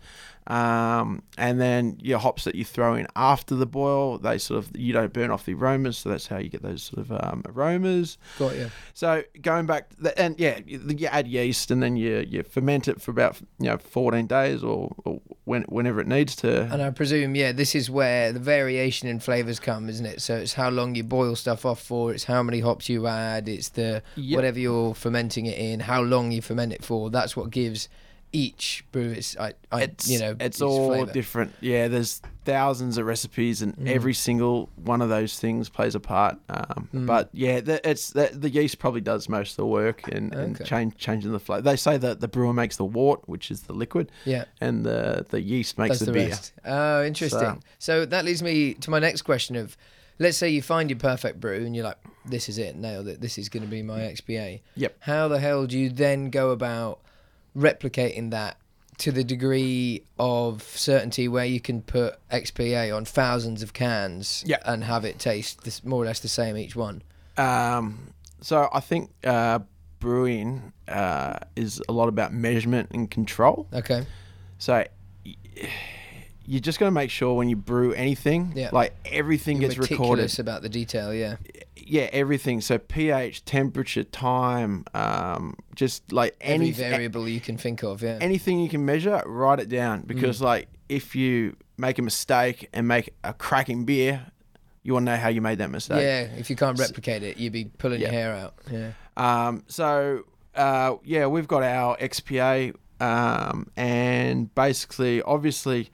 Um, and then your hops that you throw in after the boil, they sort of you don't burn off the aromas, so that's how you get those sort of um, aromas. Got you. So going back, the, and yeah, you, you add yeast, and then you you ferment it for about you know 14 days or, or when, whenever it needs to. And I presume, yeah, this is where the variation in flavors come, isn't it? So it's how long you boil stuff off for, it's how many hops you add, it's the Yep. whatever you're fermenting it in, how long you ferment it for. That's what gives each brew its, I, I, it's you know, it's all flavour. different. Yeah, there's thousands of recipes, and Mm. every single one of those things plays a part. Um, Mm. But yeah, the, it's the, the yeast probably does most of the work and, and change changing the flavor. They say that the brewer makes the wort, which is the liquid, Yeah. and the the yeast makes the, the beer. rest. Oh, interesting. So, that leads me to my next question of let's say you find your perfect brew and you're like, this is it, nailed it, this is going to be my XPA. Yep. How the hell do you then go about replicating that to the degree of certainty where you can put XPA on thousands of cans Yeah. and have it taste this, more or less the same each one? Um, so I think uh, brewing uh, is a lot about measurement and control. Okay. So y- you just got to make sure when you brew anything, Yeah. like everything You're gets recorded. about the detail, yeah. Yeah, everything. So pH, temperature, time, um, just like any variable you can think of, yeah. anything you can measure, write it down Mm. because like if you make a mistake and make a cracking beer, you want to know how you made that mistake. yeah, if you can't replicate it, you'd be pulling your hair out. Yeah. Um, so uh, yeah, we've got our XPA, um, and basically, obviously,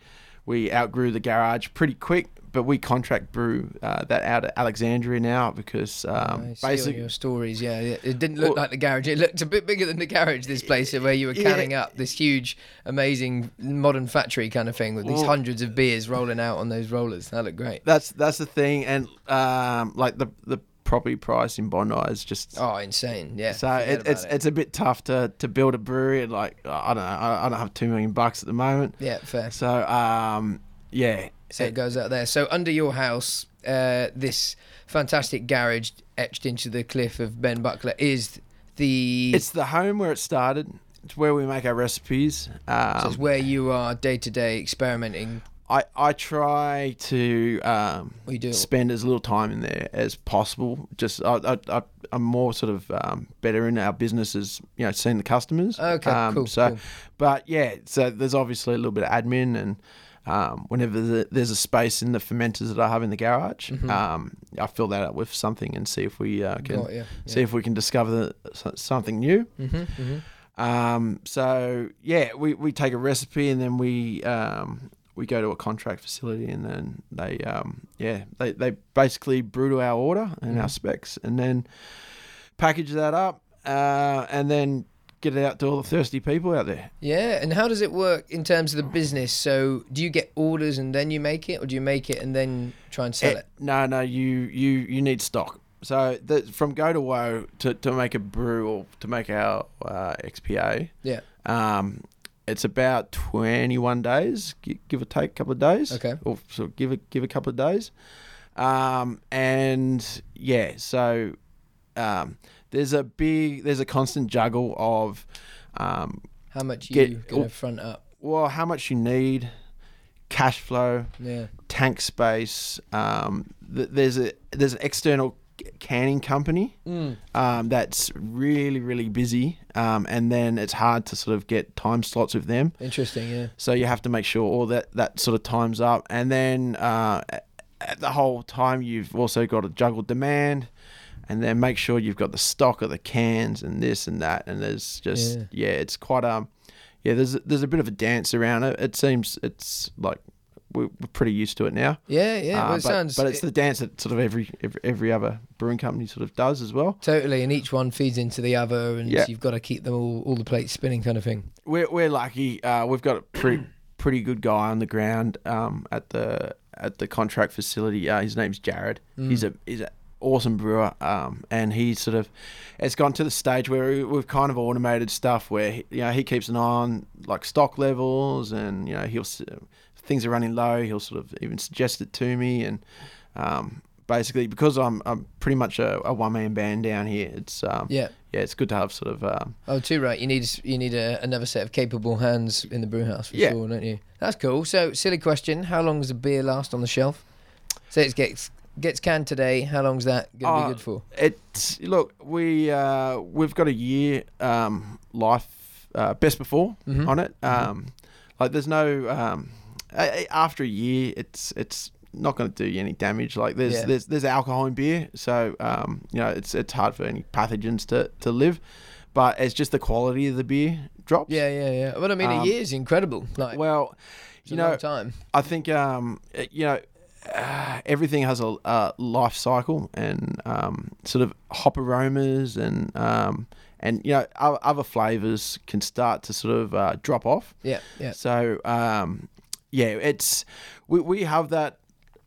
we outgrew the garage pretty quick. But we contract brew uh, that out at Alexandria now because um, see on basically your stories, yeah, yeah. It didn't look Well- like the garage. It looked a bit bigger than the garage. This place where you were Yeah. canning up this huge, amazing modern factory kind of thing with these Well- hundreds of beers rolling out on those rollers. That looked great. that's that's the thing, and um, like the the property price in Bondi is just Oh, insane! Yeah. So it, it's it's a bit tough to, to build a brewery. and, Like I don't know, I, I don't have two million bucks at the moment. yeah, fair. So um, yeah, So it goes out there. So under your house, uh, this fantastic garage etched into the cliff of Ben Buckler is the. it's the home where it started. It's where we make our recipes. so Um, it's where you are day to day experimenting. I I try to um, We do. spend as little time in there as possible. Just I, I, I I'm more sort of um, better in our businesses, you know seeing the customers. Okay, Um, cool, So, cool. but yeah, so there's obviously a little bit of admin and. Um, whenever the, there's a space in the fermenters that I have in the garage, um, I fill that up with something and see if we uh, can Mm-hmm. Got ya, see if we can discover so- something new. hmm hmm Um, so yeah, we, we take a recipe and then we um, we go to a contract facility and then they um, yeah they, they basically brew to our order and our specs and then package that up uh, and then get it out to all the thirsty people out there. Yeah, and how does it work in terms of the business? So, do you get orders and then you make it, or do you make it and then try and sell Eh, it? No, no, you you you need stock. So the, from go to woe to, to make a brew or to make our uh, XPA, Yeah. Um, it's about 21 days, give or take a couple of days. Okay. Or so give it give a couple of days. Um, and yeah, so um, there's a big there's a constant juggle of um, How much you Get- gonna front up? well how much you need, cash flow, Yeah. tank space. Um, th- there's a there's an external canning company Mm. um, that's really really busy, um, and then it's hard to sort of get time slots with them. Interesting. Yeah. So you have to make sure all that that sort of times up, and then uh, at the whole time you've also got to juggle demand, and then make sure you've got the stock of the cans and this and that, and there's just Yeah. yeah, it's quite um yeah there's there's a bit of a dance around it. It seems it's like we're, pretty used to it now. Yeah. Yeah. Uh, well, it but, sounds. but it's the dance that sort of every, every every other brewing company sort of does as well. Totally, and each one feeds into the other, and Yeah. you've got to keep them all, all the plates spinning, kind of thing. we're we're lucky. Uh, we've got a pretty pretty good guy on the ground um, at the at the contract facility. Uh, his name's Jared. He's a he's an awesome brewer, um, and he sort of it's gone to the stage where we- we've kind of automated stuff where he, you know he keeps an eye on like stock levels, and you know he'll things are running low. He'll sort of even suggest it to me, and um, basically because I'm I'm pretty much a, a one man band down here. It's um, Yeah. yeah, it's good to have sort of um, Oh, too right. You need you need a, another set of capable hands in the brew house for Yeah. sure, don't you? That's cool. So, silly question: How long does a beer last on the shelf? Say it gets gets canned today. How long's that gonna Uh, be good for? It's look, we uh, we've got a year um, life uh, best before Mhm. on it. Um, like there's no um, after a year, it's it's not going to do you any damage. Like there's Yeah. there's there's alcohol in beer, so um, you know it's it's hard for any pathogens to, to live. But it's just the quality of the beer drops. Yeah, yeah, yeah. But I mean, a Um, year's incredible. Like, Well, you know, time. I think um, uh, you know uh, everything has a, a life cycle and um, sort of hop aromas and um, and you know other flavors can start to sort of uh, drop off. Yeah, yeah. So um, yeah, it's we we have that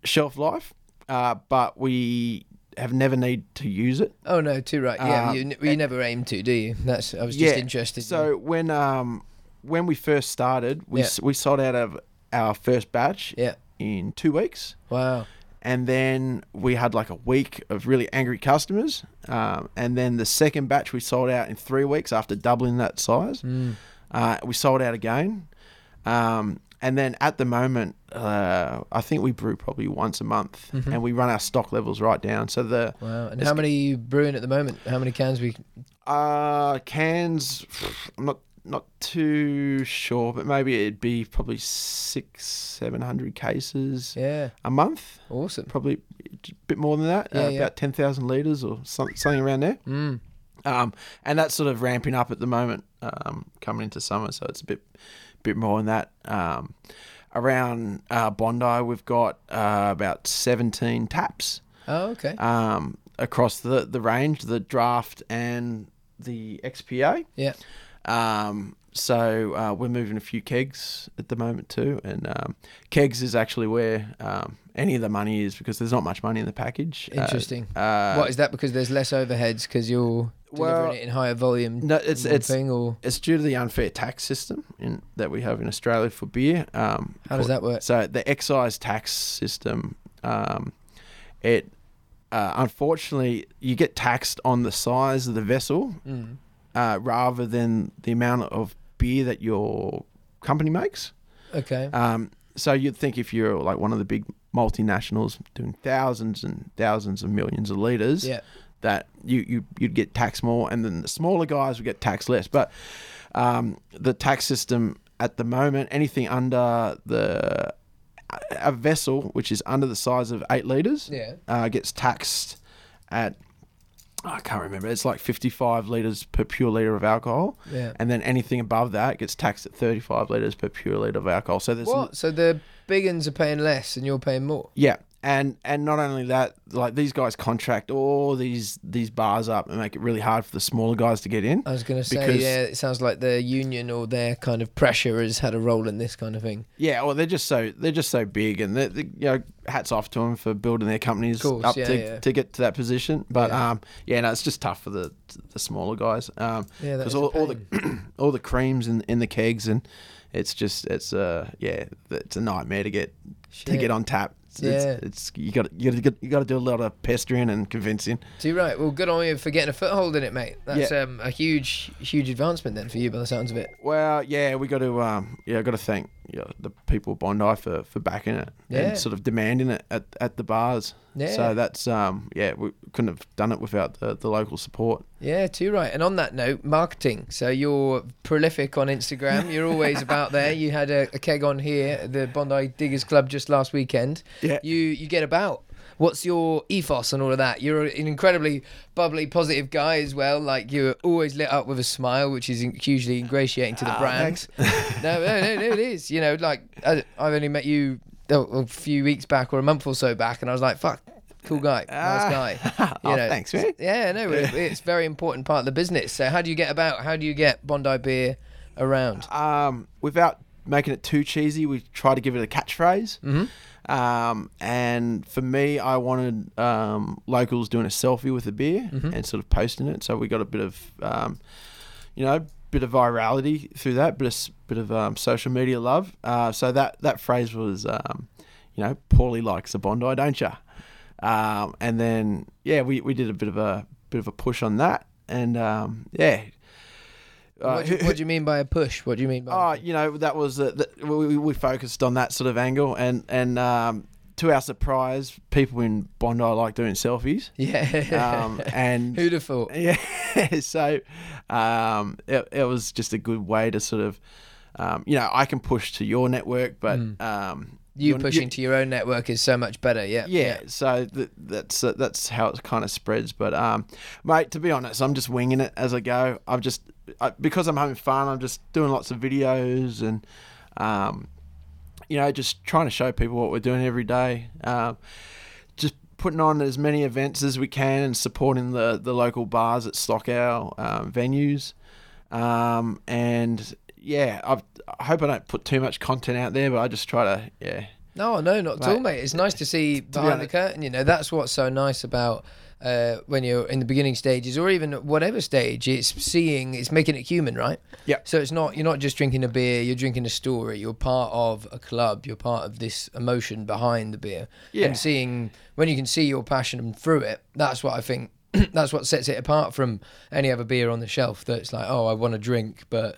shelf life, uh, but we have never need to use it. Oh no, too right. Yeah, Uh, you, you never aim to, do you? That's. I was just Yeah, interested. So when um when we first started, we Yeah. s we sold out of our first batch yeah. In two weeks. Wow. and then we had like a week of really angry customers, um, and then the second batch we sold out in three weeks after doubling that size. Mm. Uh, we sold out again, um, and then at the moment uh, I think we brew probably once a month, Mhm. and we run our stock levels right down. So the Wow. And how many are you brewing at the moment? How many cans we? uh, cans, I'm not not too sure, but maybe it'd be probably six, seven hundred cases Yeah. a month. Awesome. Probably a bit more than that, Yeah, uh, yeah. about ten thousand liters or some, something around there. Mm. Um, and that's sort of ramping up at the moment, um, coming into summer, so it's a bit, bit more than that. Um, around uh, Bondi, we've got uh, about seventeen taps Oh, okay. um, across the the range, the draft and the XPA. Yeah. Um, so uh, we're moving a few kegs at the moment too, and um, kegs is actually where um, any of the money is because there's not much money in the package. Uh, Interesting. Uh, what is that? Because there's less overheads because you're delivering Well, it in higher volume. no, it's it's thing, or it's due to the unfair tax system in, that we have in Australia for beer. Um, how does for- that work? So the excise tax system, um, it uh, unfortunately you get taxed on the size of the vessel Mm. Uh, rather than the amount of beer that your company makes. Okay. Um, so you'd think if you're like one of the big multinationals doing thousands and thousands of millions of liters, yeah. that you, you you'd get taxed more, and then the smaller guys would get taxed less. But um, the tax system at the moment, anything under the a vessel which is under the size of eight liters Yeah. uh, gets taxed at I can't remember. It's like 55 liters per pure liter of alcohol, Yeah. and then anything above that gets taxed at 35 liters per pure liter of alcohol. So there's What? So the big uns are paying less and you're paying more. yeah, and and not only that, like these guys contract all these these bars up and make it really hard for the smaller guys to get in. I was going to say, yeah, it sounds like the union or their kind of pressure has had a role in this kind of thing. Yeah, well, they're just so they're just so big, and they, you know, hats off to them for building their companies Course, up yeah, to, yeah. to get to that position. But Yeah. um, yeah, no, it's just tough for the the smaller guys. Um, Yeah, that's because all, all the all the creams in in the kegs, and it's just it's uh yeah, it's a nightmare to get to get on tap. It's, Yeah. it's, it's you got you got you got to do a lot of pestering and convincing. Too right. Well, good on you for getting a foothold in it, mate. That's Yeah. um, a huge, huge advancement then for you, by the sounds of it. Well, yeah, we got to um, yeah, got to thank you know, the people of Bondi for, for backing it Yeah. and sort of demanding it at, at the bars. Yeah. So that's um, yeah, we couldn't have done it without the, the local support. Yeah, too right. And on that note, marketing. So you're prolific on Instagram. You're always about there. You had a, a keg on here the Bondi Diggers Club just last weekend. Yeah. You you get about. What's your ethos and all of that? You're an incredibly bubbly, positive guy as well. Like you're always lit up with a smile, which is hugely ingratiating to the Ah, brand. no, no, no, no, it is. You know, like I, I've only met you a, a few weeks back or a month or so back, and I was like, "Fuck, cool guy, nice guy." oh, You know, thanks, man. Yeah, no, it, it's a very important part of the business. So how do you get about? How do you get Bondi beer around? Um, without making it too cheesy, we try to give it a catchphrase. Mhm. Um, and for me, I wanted um, locals doing a selfie with a beer Mhm. and sort of posting it. So we got a bit of, um, you know, bit of virality through that, bit of bit of um, social media love. Uh, so that that phrase was, um, you know, Paulie likes a Bondi, don't you? Um, and then yeah, we, we did a bit of a bit of a push on that, and um, yeah. Uh, what, do you, what do you mean by a push? What do you mean by? Oh, you know, that was uh, that we, we focused on that sort of angle, and and um, to our surprise, people in Bondi like doing selfies, yeah. um, and Who'd have thought? yeah, so um, it, it was just a good way to sort of, um, you know, I can push to your network, but Mm. um, You pushing to your own network is so much better. Yeah. yeah, so th- that's uh, that's how it kind of spreads. But um, mate, to be honest, I'm just winging it as I go. I'm just I, because I'm having fun. I'm just doing lots of videos and um, you know, just trying to show people what we're doing every day. Um, just putting on as many events as we can and supporting the the local bars at stock our um, venues. Um, and yeah, I've, I hope I don't put too much content out there, but I just try to yeah. No, no, not at all, mate. It's nice to see be behind the curtain. You know, that's what's so nice about uh, when you're in the beginning stages, or even whatever stage. It's seeing, it's making it human, right? Yeah. So it's not you're not just drinking a beer. You're drinking a story. You're part of a club. You're part of this emotion behind the beer. Yeah. And seeing when you can see your passion through it, that's what I think. that's what sets it apart from any other beer on the shelf. That's like, oh, I want to drink, but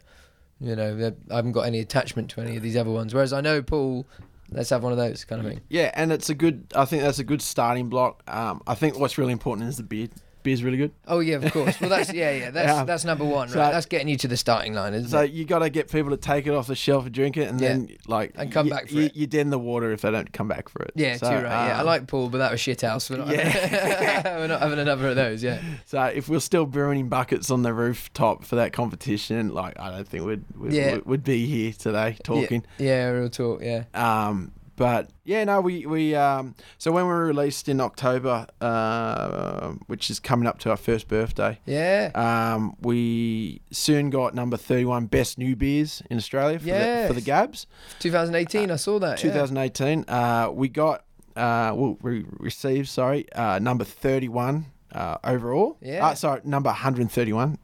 you know, I haven't got any attachment to any of these other ones. Whereas I know Paul let's have one of those kind of thing. Yeah, and it's a good. I think that's a good starting block. Um, I think what's really important is the beer. Beer's really good. Oh yeah, of course. Well, that's yeah, yeah. That's Yeah. that's number one, So- right? That's getting you to the starting line, isn't So it? you got to get people to take it off the shelf and drink it, and Yeah. then like And come you, back for you, it. You den the water if they don't come back for it. Yeah, So, too right. yeah, I um, like Paul, but that was shit house. We're not, Yeah. we're not having another of those. Yeah. So if we're still brewing in buckets on the rooftop for that competition, like I don't think we'd we'd, Yeah. we'd, be here today talking. Yeah, yeah, real talk. Yeah. Um, but yeah, no, we we um, so when we were released in October, uh, which is coming up to our first birthday, Yeah. um, we soon got number thirty-one best new beers in Australia for, the, for the GABS. 2018. I saw that. yeah. 2018. Uh, we got uh, well, we received sorry uh, number 31 uh, overall. Yeah. Uh, sorry, number 131.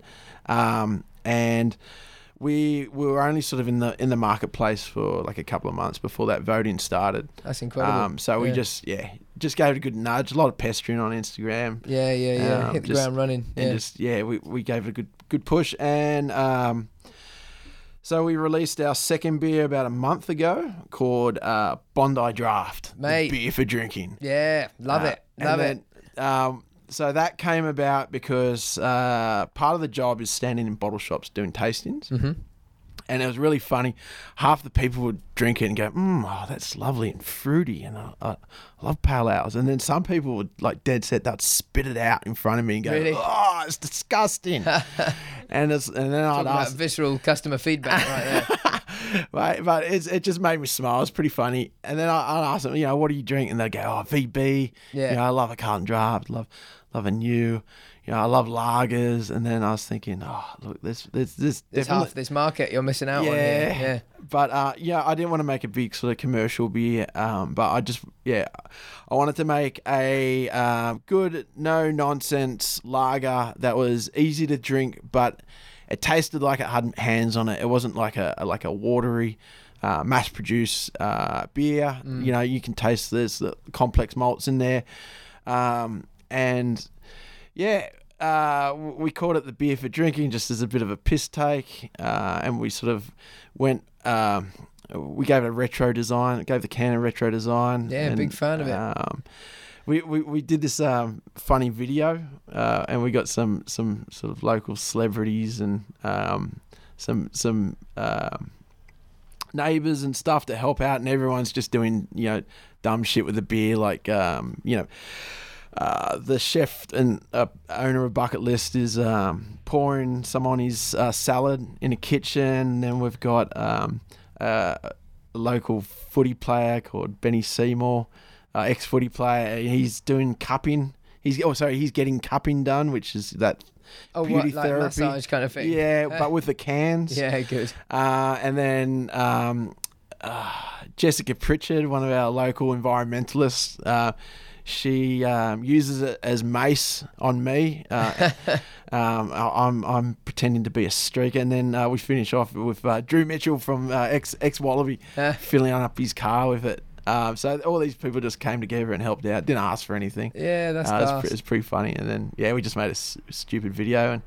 Um, and we we were only sort of in the in the marketplace for like a couple of months before that voting started. That's incredible. Um, so we Yeah. just yeah just gave it a good nudge. A lot of pestering on Instagram. Yeah, yeah, yeah. um, Hit the just- ground running. And Yeah. just yeah, we, we gave it a good good push and um, so we released our second beer about a month ago called uh, Bondi Draft, Mate. beer for drinking. yeah. Love Uh, it. Love and it. then, Um, so that came about because uh, part of the job is standing in bottle shops doing tastings. Mm-hmm. And it was really funny. Half the people would drink it and go, mm, oh, that's lovely and fruity. And I, I, I love pale ales. And then some people would, like dead set, they'd spit it out in front of me and go, Really? oh, it's disgusting. and, it's, and then I'd ask, visceral customer feedback right there. right, but it's, it just made me smile. It's pretty funny. And then I, I'd ask them, you know, what do you drink? And they'd go, oh, VB. Yeah. You know, I love a Carlton Draft. Love, love a new. You know, I love lagers. And then I was thinking, oh, look, this, this, this definitely- half this market you're missing out on. Here. yeah. Yeah. But uh, yeah, I didn't want to make a big sort of commercial beer. Um, but I just yeah, I wanted to make a um, good, no nonsense lager that was easy to drink, but it tasted like it had hands on it. It wasn't like a like a watery. Uh, mass produced uh, beer, you know, you can taste this the complex malts in there, um, and yeah, uh, we called it the beer for drinking just as a bit of a piss take, uh, and we sort of went. Um, we gave it a retro design. Gave the can a retro design. Yeah, and, big fan of it. Um, we, we, we did this um, funny video, uh, and we got some some sort of local celebrities and um, some some um, neighbors and stuff to help out, and everyone's just doing you know dumb shit with the beer, like um, you know. Uh, the chef and uh, owner of Bucket List is um, pouring some on his uh, salad in a kitchen. Then we've got um, uh, a local footy player called Benny Seymour, uh, ex footy player. He's doing cupping. He's oh sorry, he's getting cupping done, which is that Oh, beauty what, like therapy. massage kind of thing. Yeah, but with the cans. yeah, good. Uh, and then um, uh, Jessica Pritchard, one of our local environmentalists, uh, she um, uses it as mace on me. Uh, um, I- I'm I'm pretending to be a streaker, and then uh, we finish off with uh, Drew Mitchell from uh, ex ex Wallaby filling up his car with it. Um, so all these people just came together and helped out. Didn't ask for anything. yeah, that's Uh, it's, pre- it's pretty funny. And then yeah, we just made a s- stupid video and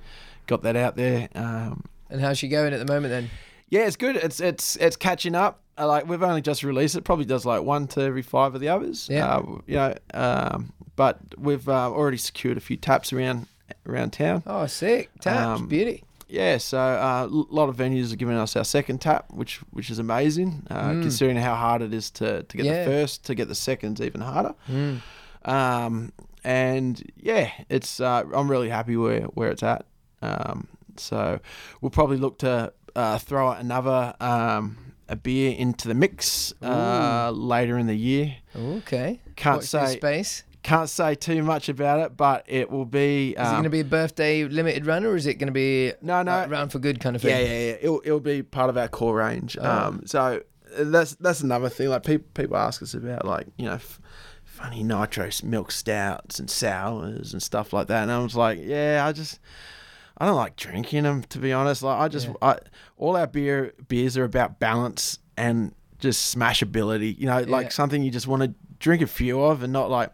got that out there. Um, And how's she going at the moment then? yeah, it's good. It's it's it's catching up. Uh, like we've only just released it. Probably does like one to every five of the others. Yeah. Uh, you know, um, but we've uh, already secured a few taps around around town. Oh, sick. Taps, Um, beauty. Yeah, so uh, a lot of venues are giving us our second tap, which which is amazing. Uh, Mm. Considering how hard it is to, to get Yeah. the first, to get the second's even harder. Mm. Um, and yeah, it's uh, I'm really happy where where it's at. Um, so we'll probably look to uh, throw another um, a beer into the mix uh, later in the year. Okay. Can't Watch say space. can't say too much about it, but it will be. Is it Um, going to be a birthday limited run, or is it going to be no, no, like, round for good kind of thing? yeah, yeah. yeah. It'll, it'll be part of our core range. Oh. Um, so uh, that's that's another thing. Like people people ask us about like you know. F- Funny nitro milk stouts and sours and stuff like that, and I was like, "Yeah, I just, I don't like drinking them to be honest. Like, I just, Yeah. I, all our beer beers are about balance and just smashability. You know, like Yeah. something you just want to drink a few of, and not like,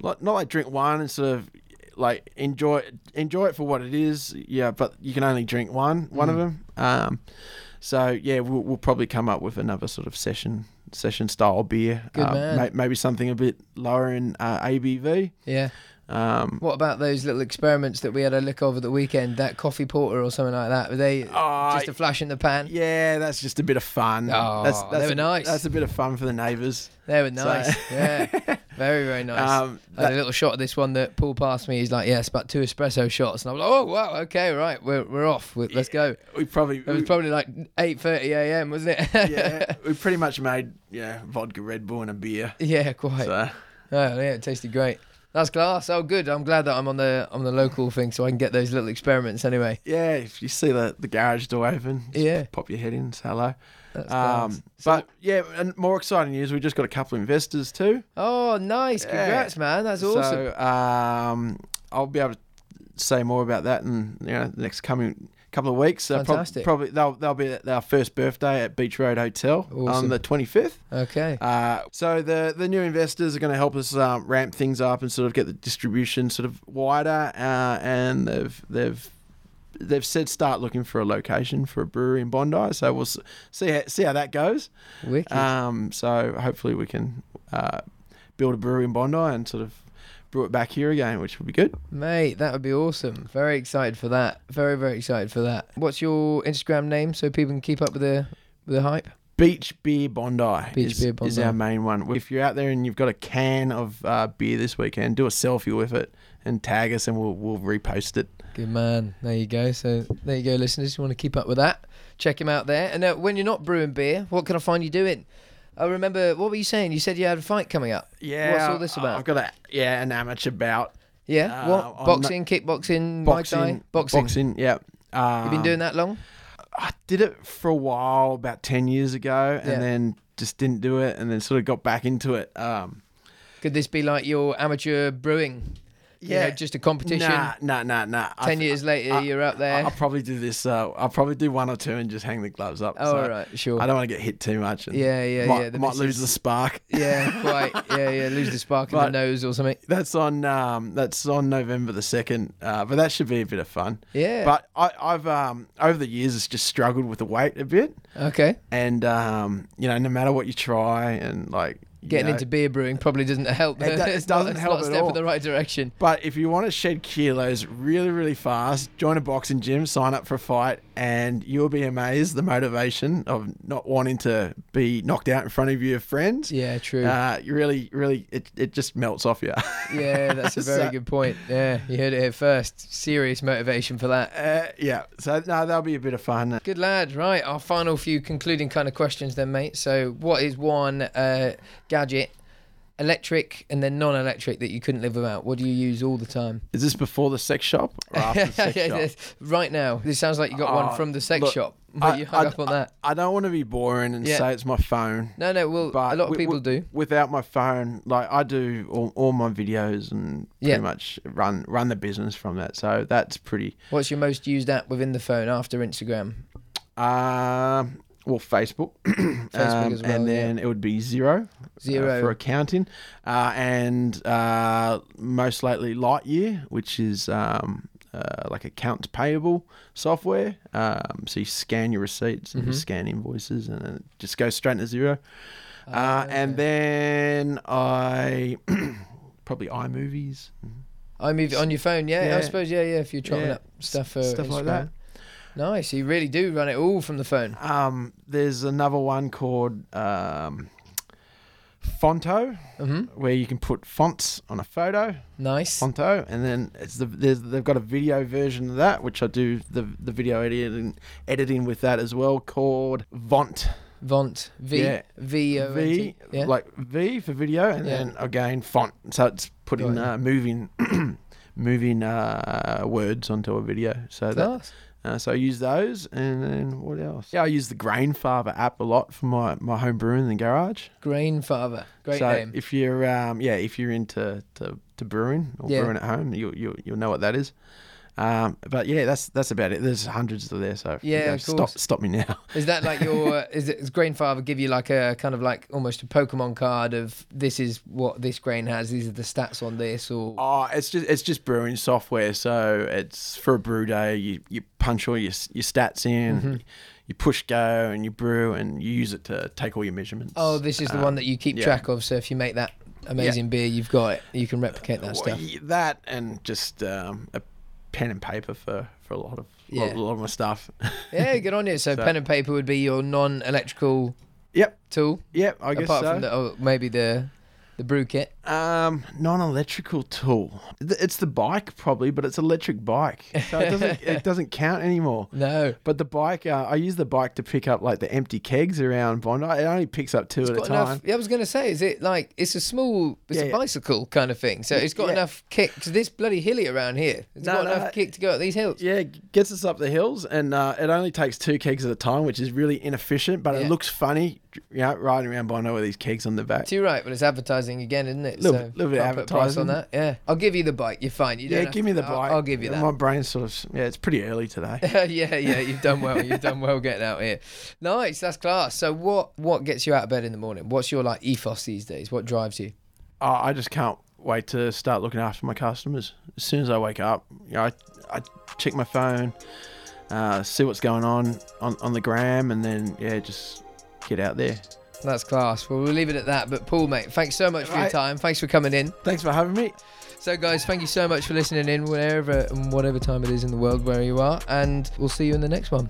like not like drink one and sort of like enjoy enjoy it for what it is. Yeah, but you can only drink one one of Mm. them. Um, so yeah, we'll, we'll probably come up with another sort of session session style beer. Good man. may- maybe something a bit lower in uh, ABV. Yeah. Um, What about those little experiments that we had a look over the weekend? That coffee porter or something like that? Were they oh, just a flash in the pan? yeah, that's just a bit of fun. Oh, that's, they were a, nice. That's a bit of fun for the neighbours. They were So- nice. yeah. Very, very nice. Um, I had a little shot of this one that Paul passed me. He's like, "Yeah, it's about two espresso shots," and I was like, "Oh, wow, okay, right, we're we're off. we let's go." we probably It was we- probably like eight thirty a.m., wasn't it? yeah, we pretty much made yeah vodka, Red Bull, and a beer. yeah, quite. So Oh, yeah, it tasted great. That's class. Oh, good. I'm glad that I'm on the on the local thing, so I can get those little experiments anyway. yeah, if you see the, the garage door open, just Yeah. pop your head in, say hello. Um, So- but yeah, and more exciting news, we just got a couple of investors too. oh, nice. Yeah. Congrats, man. That's awesome. So um, I'll be able to say more about that in you know the next coming couple of weeks. Uh, prob- Fantastic. probably they'll they'll be at our first birthday at Beach Road Hotel on the twenty fifth. okay. Uh, so the the new investors are going to help us um, ramp things up and sort of get the distribution sort of wider. Uh, and they've they've they've said start looking for a location for a brewery in Bondi. So we'll see how, see how that goes. Wicked. Um, so hopefully we can uh, build a brewery in Bondi and sort of it back here again, which would be good. Mate, that would be awesome. Very excited for that. Very, very excited for that. What's your Instagram name so people can keep up with the with the hype? Beach Beer Bondi, Beach is, Beer is our main one. If you're out there and you've got a can of uh, beer this weekend, do a selfie with it and tag us, and we'll we'll repost it. Good man. There you go. So there you go, listeners. You want to keep up with that? Check him out there. And uh, when you're not brewing beer, what can I find you doing? I remember. What were you saying? You said you had a fight coming up. Yeah, What's all this about? I've got a yeah an amateur bout. Yeah. Uh, what? Boxing, kickboxing, Muay Boxing, Thai, boxing. boxing. Yeah. Um, You've been doing that long? I did it for a while, about ten years ago, and Yeah. then just didn't do it, and then sort of got back into it. Um, Could this be like your amateur brewing? You know, Yeah. just a competition. Nah, nah, nah, nah. I- Ten years later, I- you're up there. I'll probably do this. Uh, I'll probably do one or two and just hang the gloves up. oh, so all right, sure. I don't want to get hit too much. And Yeah, yeah, might, yeah. The might lose the spark. Yeah, quite. Yeah, yeah. Lose the spark in But- the nose or something. That's on. Um, that's on November the second. Uh, but that should be a bit of fun. Yeah. But I, I've um, over the years, it's just struggled with the weight a bit, okay. and um, you know, no matter what you try, and like Getting know- into beer brewing probably doesn't help. It do- it it's not, doesn't help not a at step all. in the right direction. But if you want to shed kilos really, really fast, join a boxing gym, sign up for a fight, and you'll be amazed the motivation of not wanting to be knocked out in front of your friends. Yeah, true. Uh, you really, really, it, it just melts off you. yeah, that's a very so- good point. Yeah, you heard it here first. Serious motivation for that. uh, yeah, so no, that'll be a bit of fun. Good lad. Right, our final few concluding kind of questions then, mate. So, what is one uh, gadget, electric and then non-electric, that you couldn't live without? What do you use all the time? Is this before the sex shop or after the sex shop? right now, this sounds like you got one Oh, from the sex look, shop, but I- you hung I- up on that. I don't want to be boring and Yeah. say it's my phone. No, no. Well, a lot of people do. Without my phone, like I do all, all my videos and pretty Yeah. much run run the business from that. So that's pretty. What's your most used app within the phone after Instagram? Um, well, Facebook, Facebook Um, as well, and then it would be Xero, uh, for accounting, uh, and uh, most lately Lightyear, which is um, uh, like accounts payable software. Um, so you scan your receipts and you Mhm. scan invoices, and it just goes straight to Xero. Uh, Ah, And then I probably iMovies, iMovie on your phone, yeah, I suppose, yeah, yeah. If you're chopping Yeah. up stuff for stuff like that. Nice, you really do run it all from the phone. Um, there's another one called um, Phonto, hmm where you can put fonts on a photo, Nice. Phonto, and then it's the there's, they've got a video version of that, which I do the the video editing editing with that as well, called Vont. Vont. V. Yeah. V. V. Yeah. like V for video, and Yeah. then again font. So it's putting uh, moving moving uh, words onto a video. So that Class. Uh, so I use those, and then what else? Yeah, I use the Grainfather app a lot for my, my home brewing in the garage. Grainfather. Great so name. if you're um yeah if you're into to, to brewing or Yeah. brewing at home, you you you'll know what that is. Um, but yeah, that's that's about it. There's hundreds of there, so Yeah, you know, stop stop me now. Is that like your? is it? Does Grainfather give you like a kind of like almost a Pokemon card of this is what this grain has. These are the stats on this, or Oh, it's just it's just brewing software. So it's for a brew day. You you punch all your your stats in. Mhm. you push go and you brew and you use it to take all your measurements. Oh, this is the Um, one that you keep yeah. track of. So if you make that amazing beer, you've got it. You can replicate that Well, stuff. that and just um, a pen and paper for, for a lot of Yeah. lot, lot of my stuff. Yeah, good on you. So, So- pen and paper would be your non-electrical yep, tool, yep. I guess apart so. from the, oh, maybe the the brew kit. Um, non-electrical tool. It's the bike probably, but it's electric bike, so it doesn't it doesn't count anymore. No, But the bike, uh, I use the bike to pick up like the empty kegs around Bondi. It only picks up two it's at a time. enough. Yeah, I was going to say, is it like it's a small, it's Yeah, a yeah. bicycle kind of thing. So it's got enough kick. Cause this bloody hilly around here. It's No, got no, enough kick to go up these hills. Yeah, gets us up the hills, and uh, it only takes two kegs at a time, which is really inefficient. But it looks funny, you know, riding around Bondi with these kegs on the back. Too right, but it's advertising again, isn't it? Little so little bit can't put a price on that. Yeah, I'll give you the bike. You're fine. You don't Yeah, give me the I'll- bike. I'll, give you that. My brain's sort of yeah, it's pretty early today. yeah, yeah, you've done well. You've done well getting out here. Nice, that's class. So, what what gets you out of bed in the morning? What's your like ethos these days? What drives you? Oh, I just can't wait to start looking after my customers. As soon as I wake up, you know, I, I check my phone, uh, see what's going on, on on the gram, and then yeah, just get out there. That's class. Well, we'll leave it at that. But Paul, mate, thanks so much for your time. Thanks for coming in. Thanks for having me. So, guys, thank you so much for listening in, wherever and whatever time it is in the world where you are, and we'll see you in the next one.